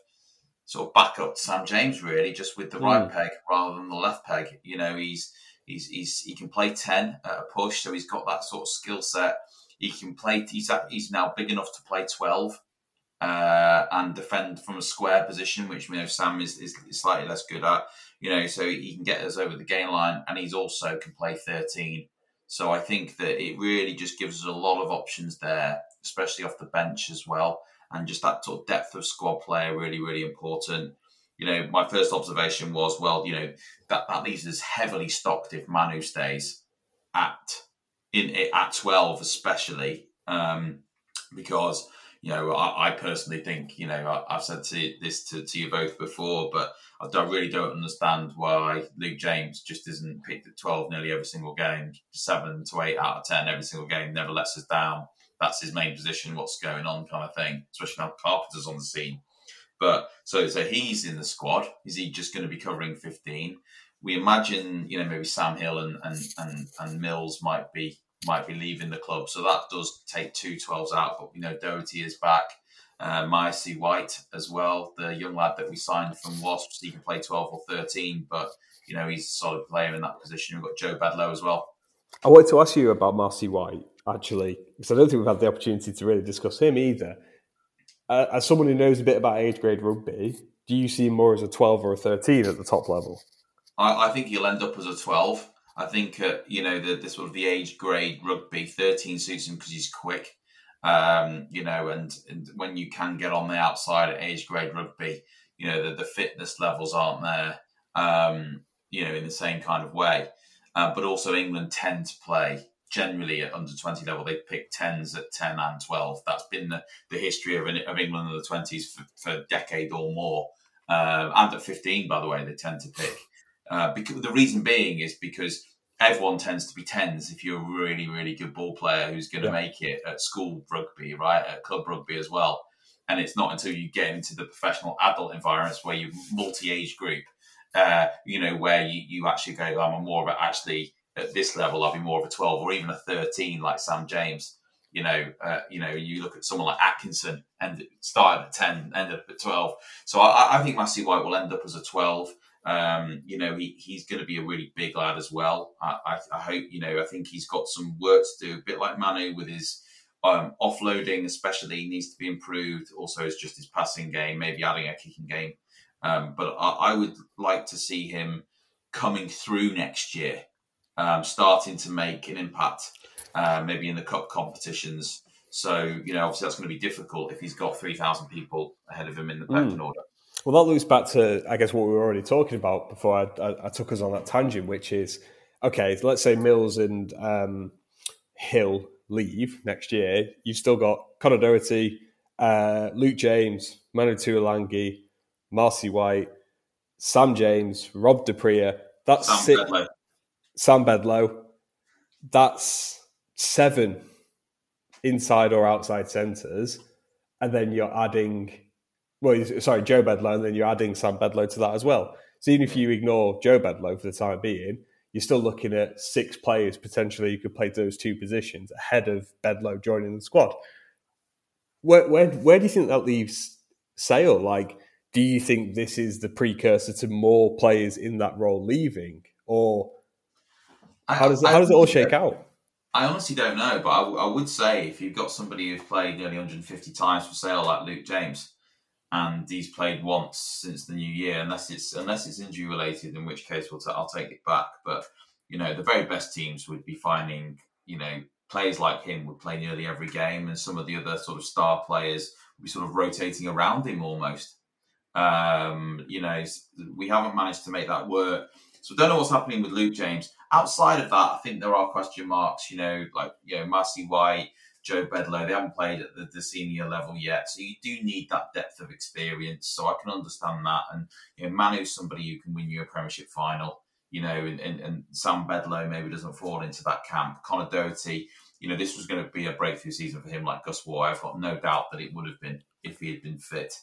sort of backup to Sam James, really, just with the mm. right peg rather than the left peg. You know, he's, he's, he's he can play 10 at a push, so he's got that sort of skill set. He can play, he's, he's now big enough to play 12 uh, and defend from a square position, which you know Sam is, is, slightly less good at. You know, so he can get us over the gain line, and he's also can play 13. So I think that it really just gives us a lot of options there, especially off the bench as well, and just that sort of depth of squad player really, really important. You know, my first observation was, well, you know, that that leaves us heavily stocked if Manu stays at in at 12, especially um, because you know, I, I, personally think, you know, I, have said to, this to, to, you both before, but I, really don't understand why Luke James just isn't picked at 12 nearly every single game, seven to eight out of 10 every single game, never lets us down. That's his main position, what's going on kind of thing, especially now Carpenter's on the scene. But so so he's in the squad. Is he just going to be covering 15? We imagine, you know, maybe Sam Hill and and and, and Mills might be might be leaving the club. So that does take two 12s out. But you know, Doherty is back. Uh, Moises White as well, the young lad that we signed from Wasps. He can play 12 or 13, but you know he's a solid player in that position. We've got Joe Bedlow as well. I wanted to ask you about Marcy White actually, because I don't think we've had the opportunity to really discuss him either. Uh, as someone who knows a bit about age grade rugby, do you see him more as a 12 or a 13 at the top level? I, I think he'll end up as a 12. I think, uh, you know, the, the sort of the age grade rugby, 13 suits him because he's quick. Um, you know, and, and when you can get on the outside at age grade rugby, you know, the, the fitness levels aren't there, um, you know, in the same kind of way. Uh, but also, England tend to play generally at under 20 level, they pick 10s at 10 and 12. That's been the, the history of, of England in the 20s for, for a decade or more. Uh, and at 15, by the way, they tend to pick. Uh, because the reason being is because everyone tends to be 10s if you're a really, really good ball player who's going to yeah. make it at school rugby, right? At club rugby as well. And it's not until you get into the professional adult environments where you're multi age group, uh, you know, where you, you actually go, I'm more of a, actually at this level, I'll be more of a 12 or even a 13 like Sam James. You know, uh, you know, you look at someone like Atkinson and started at 10, ended up at 12. So I, I think Moises White will end up as a 12. Um, you know, he, he's going to be a really big lad as well. I, I, I, hope, you know, I think he's got some work to do, a bit like Manu with his um, offloading, especially, needs to be improved. Also, it's just his passing game, maybe adding a kicking game. Um, but I, I, would like to see him coming through next year, um, starting to make an impact, uh, maybe in the cup competitions. So, you know, obviously that's going to be difficult if he's got 3,000 people ahead of him in the pecking mm. order. Well, that loops back to, I guess, what we were already talking about before I, I, I took us on that tangent, which is okay, let's say Mills and um, Hill leave next year. You've still got Conor Doherty, uh, Luke James, Manu Tuilagi, Moises White, Sam James, Rob du Preez. That's Sam six, Bedlow. Sam Bedlow. That's seven inside or outside centres. And then you're adding well, sorry, Joe Bedlow, and then you're adding Sam Bedlow to that as well. So even if you ignore Joe Bedlow for the time being, you're still looking at six players potentially who could play those two positions ahead of Bedlow joining the squad. Where, where, where do you think that leaves Sale? Like, do you think this is the precursor to more players in that role leaving, or how does it, how does it all shake out? I honestly don't know, but I, I would say if you've got somebody who's played nearly 150 times for Sale like Luke James, and he's played once since the new year, unless it's unless it's injury related, in which case we'll t- I'll take it back. But you know, the very best teams would be finding you know players like him would play nearly every game, and some of the other sort of star players would be sort of rotating around him almost. Um, you know, we haven't managed to make that work. So I don't know what's happening with Luke James. Outside of that, I think there are question marks. You know, like you know, Moises White Joe Bedlow. They haven't played at the, the, senior level yet, so you do need that depth of experience. So I can understand that. And you know, Manu's somebody who can win you a Premiership final. You know, and, and, and Sam Bedlow maybe doesn't fall into that camp. Connor Doherty, you know, this was going to be a breakthrough season for him, like Gus Warr. I've got no doubt that it would have been if he had been fit.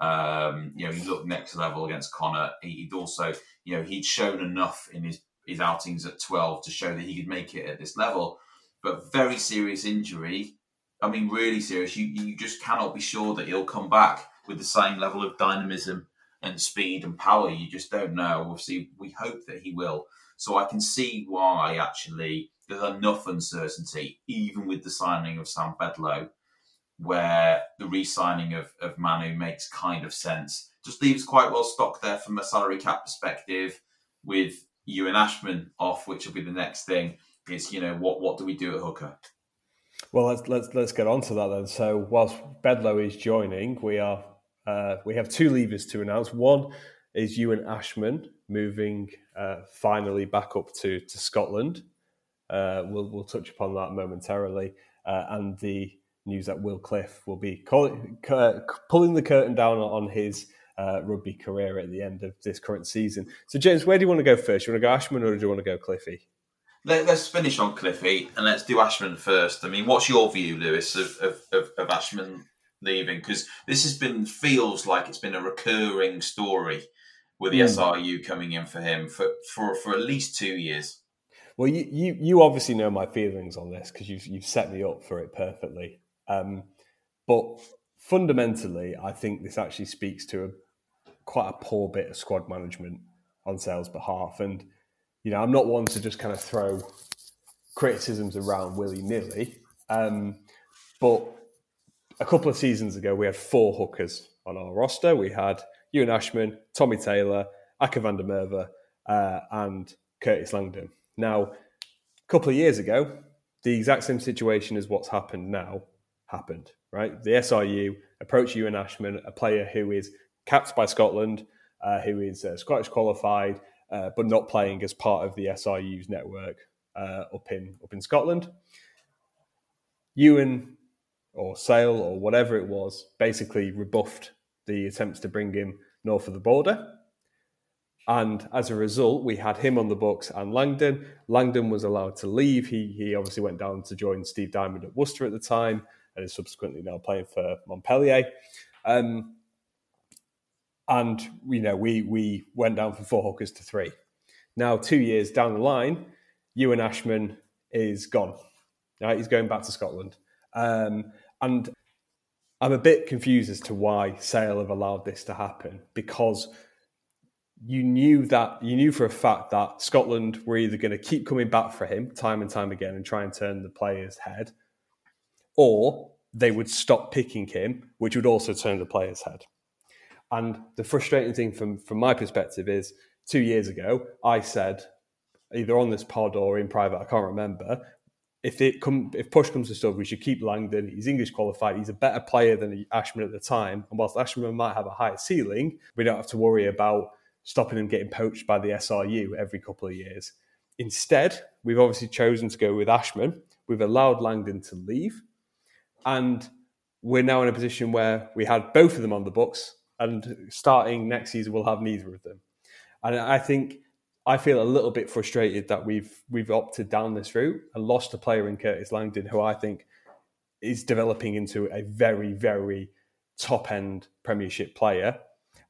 Um, you know, he looked next level against Connor. He'd also, you know, he'd shown enough in his his outings at 12 to show that he could make it at this level but very serious injury. I mean, really serious. You you just cannot be sure that he'll come back with the same level of dynamism and speed and power. You just don't know. Obviously, we hope that he will. So I can see why actually there's enough uncertainty, even with the signing of Sam Bedlow, where the re-signing of, of Manu makes kind of sense. Just leaves quite well stocked there from a salary cap perspective, with Ewan Ashman off, which will be the next thing is you know what what do we do at hooker? Well, let's let's let's get on to that then. So whilst Bedlow is joining, we are uh, we have two levers to announce. One is Ewan Ashman moving uh, finally back up to to Scotland. Uh, we'll we'll touch upon that momentarily, uh, and the news that Will Cliff will be calling, pulling the curtain down on his uh, rugby career at the end of this current season. So, James, where do you want to go first? You want to go Ashman or do you want to go Cliffy? Let, us finish on Cliffy and let's do Ashman first. I mean, what's your view, Lewis, of, of, of, of Ashman leaving because this has been feels like it's been a recurring story with the mm. SRU coming in for him for, for for at least two years. Well, you you, you obviously know my feelings on this because you've you've set me up for it perfectly. Um, but fundamentally, I think this actually speaks to a, quite a poor bit of squad management on Sale's behalf. And you know, I'm not one to just kind of throw criticisms around willy nilly. Um, but a couple of seasons ago, we had four hookers on our roster. We had Ewan Ashman, Tommy Taylor, Akker van der Merwe, uh, and Curtis Langdon. Now, a couple of years ago, the exact same situation as what's happened now happened, right? The SRU approached Ewan Ashman, a player who is capped by Scotland, uh, who is uh, Scottish qualified, uh, but not playing as part of the SRU's network uh, up in up in Scotland. Ewan or Sale or whatever it was basically rebuffed the attempts to bring him north of the border. And as a result, we had him on the books and Langdon. Langdon was allowed to leave. He, he obviously went down to join Steve Diamond at Worcester at the time and is subsequently now playing for Montpellier. Um, and you know, we we went down from four hookers to three. Now, two years down the line, Ewan Ashman is gone. Right, he's going back to Scotland. Um, and I'm a bit confused as to why Sale have allowed this to happen because you knew that you knew for a fact that Scotland were either going to keep coming back for him time and time again and try and turn the player's head, or they would stop picking him, which would also turn the player's head. And the frustrating thing from from my perspective is two years ago I said either on this pod or in private I can't remember if it come if push comes to shove, we should keep Langdon. He's English qualified. He's a better player than Ashman at the time. And whilst Ashman might have a higher ceiling, we don't have to worry about stopping him getting poached by the SRU every couple of years. Instead, we've obviously chosen to go with Ashman. We've allowed Langdon to leave, and we're now in a position where we had both of them on the books, and starting next season, we'll have neither of them. And I think I feel a little bit frustrated that we've we've opted down this route and lost a player in Curtis Langdon, who I think is developing into a very very top end Premiership player.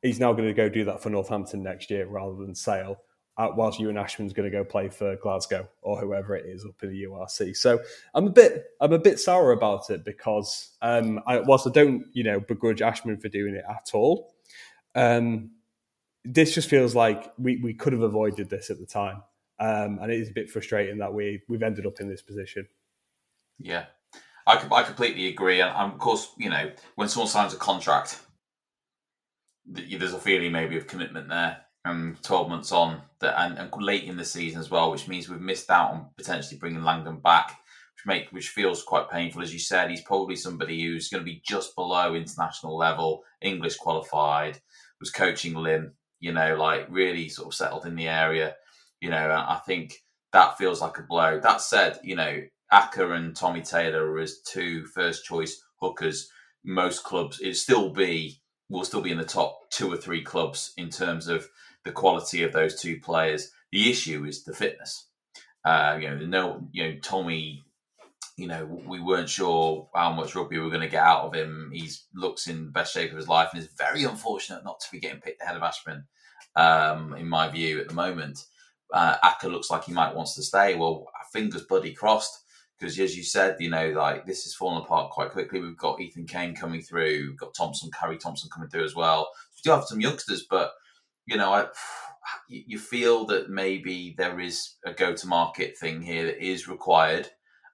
He's now going to go do that for Northampton next year rather than Sale. Uh, whilst Ewan Ashman's going to go play for Glasgow or whoever it is up in the URC. So I'm a bit I'm a bit sour about it because um, I, whilst I don't you know begrudge Ashman for doing it at all, um, this just feels like we, we could have avoided this at the time. Um, and it is a bit frustrating that we we've ended up in this position. Yeah, I, I completely agree. And, of course, you know, when someone signs a contract, there's a feeling maybe of commitment there. Um, 12 months on, that, and, and late in the season as well, which means we've missed out on potentially bringing Langdon back, which make which feels quite painful. As you said, he's probably somebody who's going to be just below international level, English qualified, was coaching Lymm you know, like really sort of settled in the area. You know, I think that feels like a blow. That said, you know, Akker and Tommy Taylor are his two first choice hookers. Most clubs, it still be will still be in the top two or three clubs in terms of the quality of those two players. The issue is the fitness. Uh, you know, no, you know, Tommy you know, we weren't sure how much rugby we were going to get out of him. He looks in the best shape of his life and is very unfortunate not to be getting picked ahead of Ashman, um, in my view, at the moment. Uh, Akker looks like he might wants to stay. Well, fingers bloody crossed, because as you said, you know, like this is falling apart quite quickly. We've got Ethan Kane coming through, we've got Thompson, Harry Thompson coming through as well. We do have some youngsters, but you know, I, you feel that maybe there is a go-to-market thing here that is required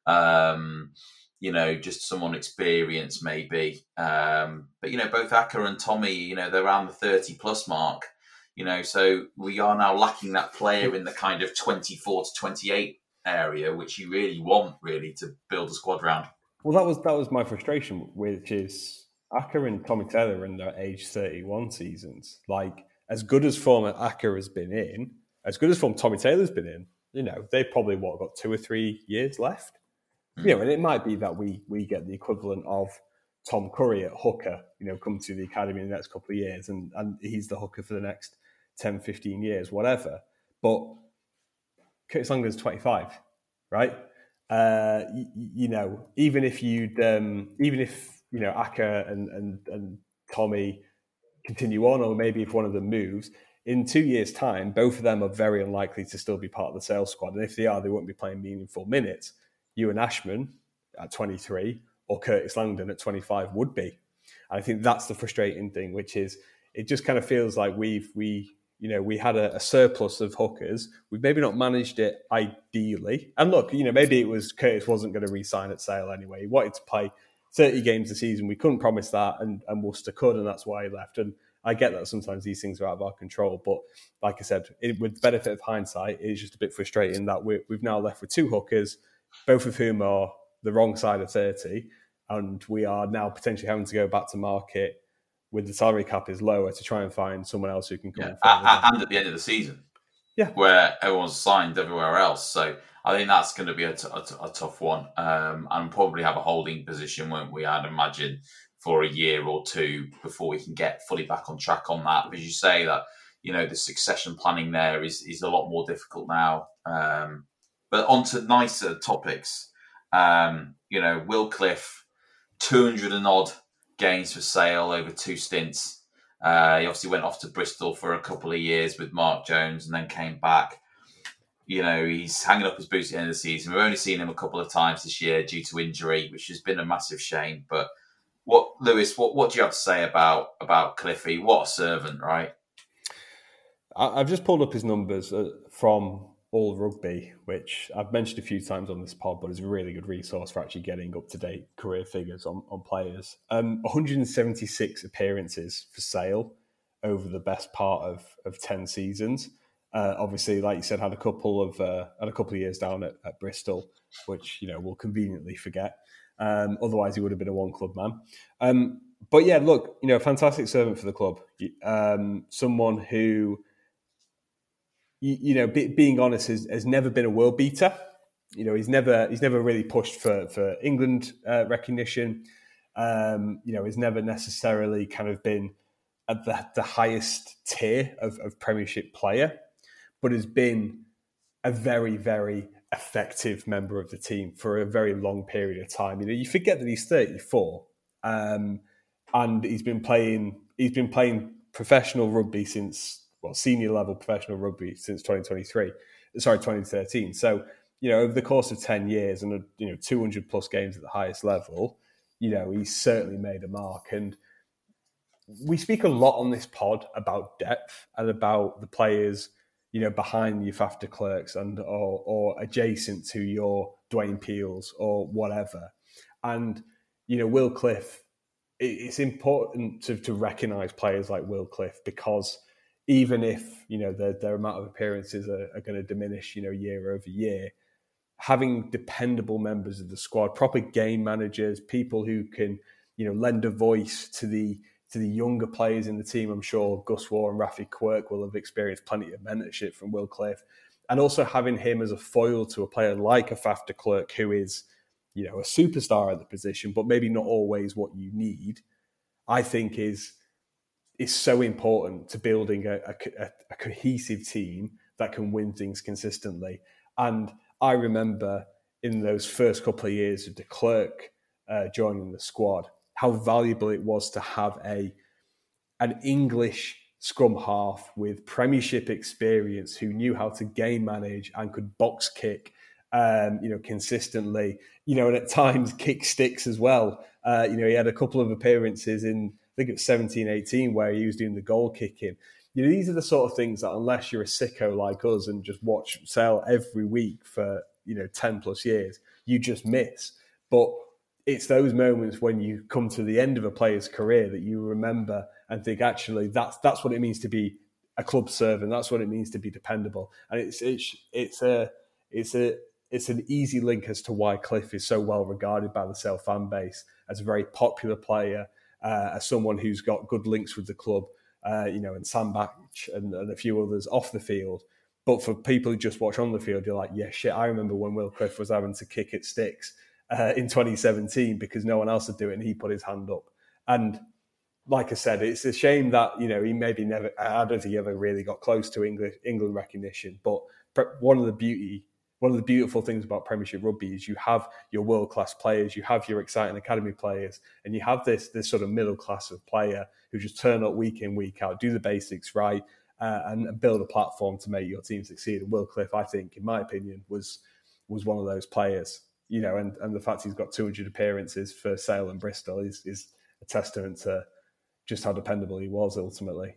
um, you know, just someone experienced maybe. Um, but you know, both Akker and Tommy, you know, they're around the thirty plus mark. You know, so we are now lacking that player in the kind of twenty four to twenty eight area, which you really want, really, to build a squad round. Well, that was that was my frustration, which is Akker and Tommy Taylor in their age thirty one seasons. Like as good as form Akker has been in, as good as form Tommy Taylor's been in, you know, they've probably what got two or three years left. Mm. You know, and it might be that we we get the equivalent of Tom Curry at hooker, you know, come to the academy in the next couple of years and, and he's the hooker for the next 10, 15 years, whatever. But Curtis Langdon's 25, right? Uh, you, you, know, even if you'd, um, even if you know Akker and and and Tommy continue on, or maybe if one of them moves, in two years' time, both of them are very unlikely to still be part of the Sale's squad. And if they are, they won't be playing meaningful minutes. Ewan Ashman at 23 or Curtis Langdon at 25 would be. And I think that's the frustrating thing, which is it just kind of feels like we've we you know we had a, a, surplus of hookers. We've maybe not managed it ideally. And look, you know maybe it was Curtis wasn't going to re-sign at Sale anyway. He wanted to play 30 games a season. We couldn't promise that, and and Worcester could, and that's why he left. And I get that sometimes these things are out of our control, but like I said, it, with the benefit of hindsight, it's just a bit frustrating that we have now left with two hookers, both of whom are the wrong side of 30, and we are now potentially having to go back to market with the salary cap is lower to try and find someone else who can come. Yeah. And, and at the end of the season, yeah, where everyone's signed everywhere else, so I think that's going to be a, t- a, t- a tough one, um, and probably have a holding position, won't we? I'd imagine for a year or two before we can get fully back on track on that. Because you say that you know the succession planning there is is a lot more difficult now. Um, but on to nicer topics. Um, you know, Will Cliff, two hundred and odd games for Sale over two stints. Uh, he obviously went off to Bristol for a couple of years with Mark Jones and then came back. You know, he's hanging up his boots at the end of the season. We've only seen him a couple of times this year due to injury, which has been a massive shame. But what Lewis, what what do you have to say about about Cliffy? What a servant, right? I've just pulled up his numbers uh, from All Rugby, which I've mentioned a few times on this pod, but is a really good resource for actually getting up to date career figures on, on players. Um, 176 appearances for Sale over the best part of, of 10 seasons. Uh, obviously, like you said, had a couple of uh, had a couple of years down at, at Bristol, which you know we'll conveniently forget. Um, otherwise, he would have been a one club man. Um, but yeah, look, you know, fantastic servant for the club. Um, someone who, you, you know, be, being honest, has, has, never been a world beater. You know, he's never he's never really pushed for for England uh, recognition. Um, you know, he's never necessarily kind of been at the, the highest tier of, of Premiership player, but has been a very, very effective member of the team for a very long period of time. You know, you forget that he's 34, um, and he's been playing. He's been playing professional rugby since well, senior level professional rugby since 2023. Sorry, 2013. So you know, over the course of 10 years and you know 200 plus games at the highest level, you know, he's certainly made a mark and. We speak a lot on this pod about depth and about the players you know, behind your Faf de Klerks and or, or adjacent to your Dwayne Peels or whatever. And, you know, Will Cliff, it's important to, to recognise players like Will Cliff because even if, you know, their, their amount of appearances are, are going to diminish, you know, year over year, having dependable members of the squad, proper game managers, people who can, you know, lend a voice to the to the younger players in the team, I'm sure Gus Warr and Raffi Quirke will have experienced plenty of mentorship from Will Cliff. And also having him as a foil to a player like a Faf de Klerk, who is, you know, a superstar at the position, but maybe not always what you need, I think is is so important to building a, a, a cohesive team that can win things consistently. And I remember in those first couple of years of de Klerk uh, joining the squad, how valuable it was to have a an English scrum half with Premiership experience who knew how to game manage and could box kick, um, you know, consistently. You know, and at times kick sticks as well. Uh, you know, he had a couple of appearances in I think it was 17, 18 where he was doing the goal kicking. You know, these are the sort of things that unless you're a sicko like us and just watch Sale every week for you know 10 plus years, you just miss. But it's those moments when you come to the end of a player's career that you remember and think actually that's that's what it means to be a club servant. That's what it means to be dependable. And it's it's it's a it's a it's an easy link as to why Cliff is so well regarded by the Sale fan base as a very popular player uh, as someone who's got good links with the club uh, you know and Sandbach and, and a few others off the field. But for people who just watch on the field you're like yeah shit I remember when Will Cliff was having to kick at sticks uh, in 2017 because no one else would do it and he put his hand up. And like I said, it's a shame that you know he maybe never. I don't think he ever really got close to English England recognition. But one of the beauty, one of the beautiful things about Premiership rugby is you have your world class players, you have your exciting academy players, and you have this this sort of middle class of player who just turn up week in week out, do the basics right, uh, and, and, build a platform to make your team succeed. And Will Cliff, I think, in my opinion, was was one of those players. You know, and, and the fact he's got 200 appearances for Sale and Bristol is is a testament to just how dependable he was ultimately.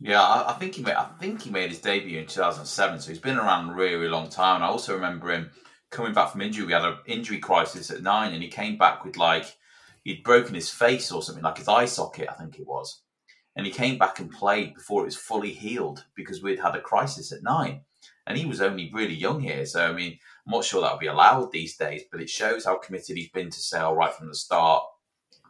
Yeah, I, I, think he made. I think he made his debut in 2007, so he's been around a really, long time. And I also remember him coming back from injury. We had an injury crisis at nine, and he came back with like he'd broken his face or something, like his eye socket, I think it was. And he came back and played before it was fully healed because we'd had a crisis at nine, and he was only really young here. So I mean, I'm not sure that'll be allowed these days, but it shows how committed he's been to Sale right from the start.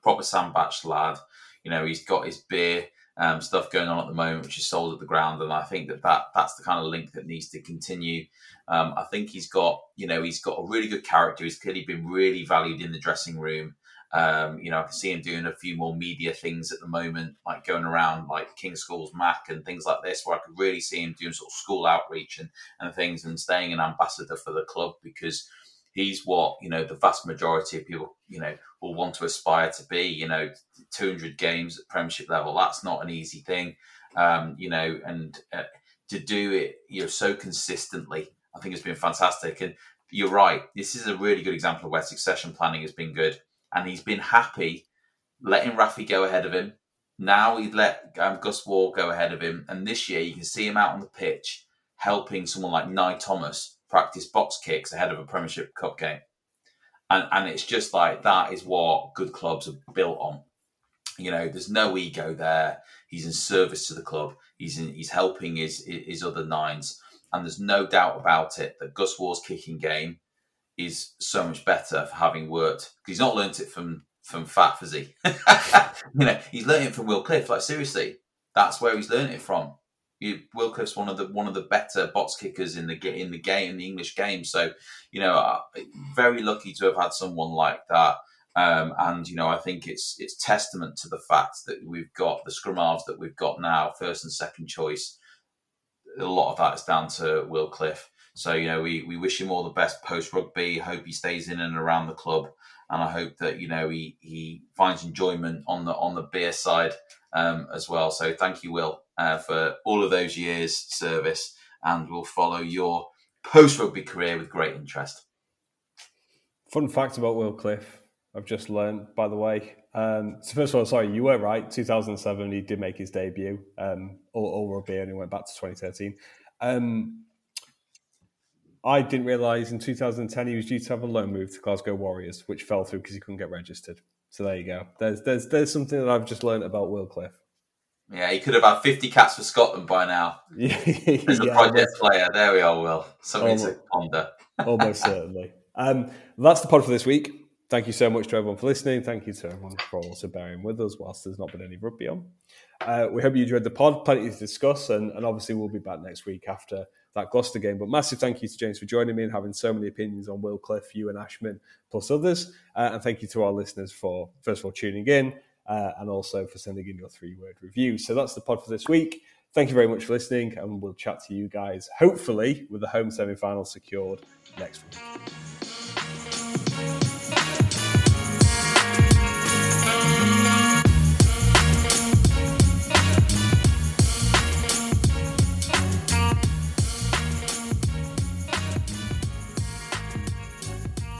Proper sandbach lad. You know, he's got his beer um, stuff going on at the moment, which is sold at the ground, and I think that, that that's the kind of link that needs to continue. Um, I think he's got, you know, he's got a really good character. He's clearly been really valued in the dressing room. Um, you know, I can see him doing a few more media things at the moment, like going around like King Schools Mac and things like this, where I could really see him doing sort of school outreach and, and things and staying an ambassador for the club because he's what you know the vast majority of people you know will want to aspire to be you know 200 games at premiership level. That's not an easy thing. Um, you know and uh, to do it you know so consistently i think it's been fantastic. And you're right this is a really good example of where succession planning has been good and he's been happy letting Raffi go ahead of him now he'd let um, Gus Warr go ahead of him and this year you can see him out on the pitch helping someone like Nye Thomas practice box kicks ahead of a Premiership Cup game. And, and it's just like that is what good clubs are built on. You know, there's no ego there. He's in service to the club. He's in, he's helping his his other nines, and there's no doubt about it that Gus Warr's kicking game is so much better for having worked. He's not learnt it from from Fat Fizzy. you know, he's learning it from Will Cliff. Like seriously, that's where he's learned it from. Will Cliff's one of the one of the better box kickers in the in the game in the English game. So, you know, uh, very lucky to have had someone like that. Um, and you know, I think it's it's testament to the fact that we've got the scrum halves that we've got now, first and second choice. A lot of that is down to Will Cliff. So you know, we we wish him all the best post rugby. Hope he stays in and around the club, and I hope that you know he he finds enjoyment on the on the beer side um, as well. So thank you, Will, uh, for all of those years' service, and we'll follow your post rugby career with great interest. Fun fact about Will Cliff, I've just learned, by the way. Um, so first of all, sorry, you were right. 2007, he did make his debut. Um, all, all rugby, and he went back to 2013. Um, I didn't realise in 2010 he was due to have a loan move to Glasgow Warriors, which fell through because he couldn't get registered. So there you go. There's there's there's something that I've just learned about Will Cliff. Yeah, he could have had 50 caps for Scotland by now. As a yeah, project player, there we are, Will. Something almost, to ponder. almost certainly. Um, that's the pod for this week. Thank you so much to everyone for listening. Thank you to everyone for also bearing with us whilst there's not been any rugby on. Uh, we hope you enjoyed the pod. Plenty to discuss, and, and obviously we'll be back next week after that Gloucester game. But massive thank you to James for joining me and having so many opinions on Will Cliff, Ewan Ashman, plus others. Uh, and thank you to our listeners for, first of all, tuning in uh, and also for sending in your three word review. So that's the pod for this week. Thank you very much for listening, and we'll chat to you guys hopefully with the home semi final secured next week.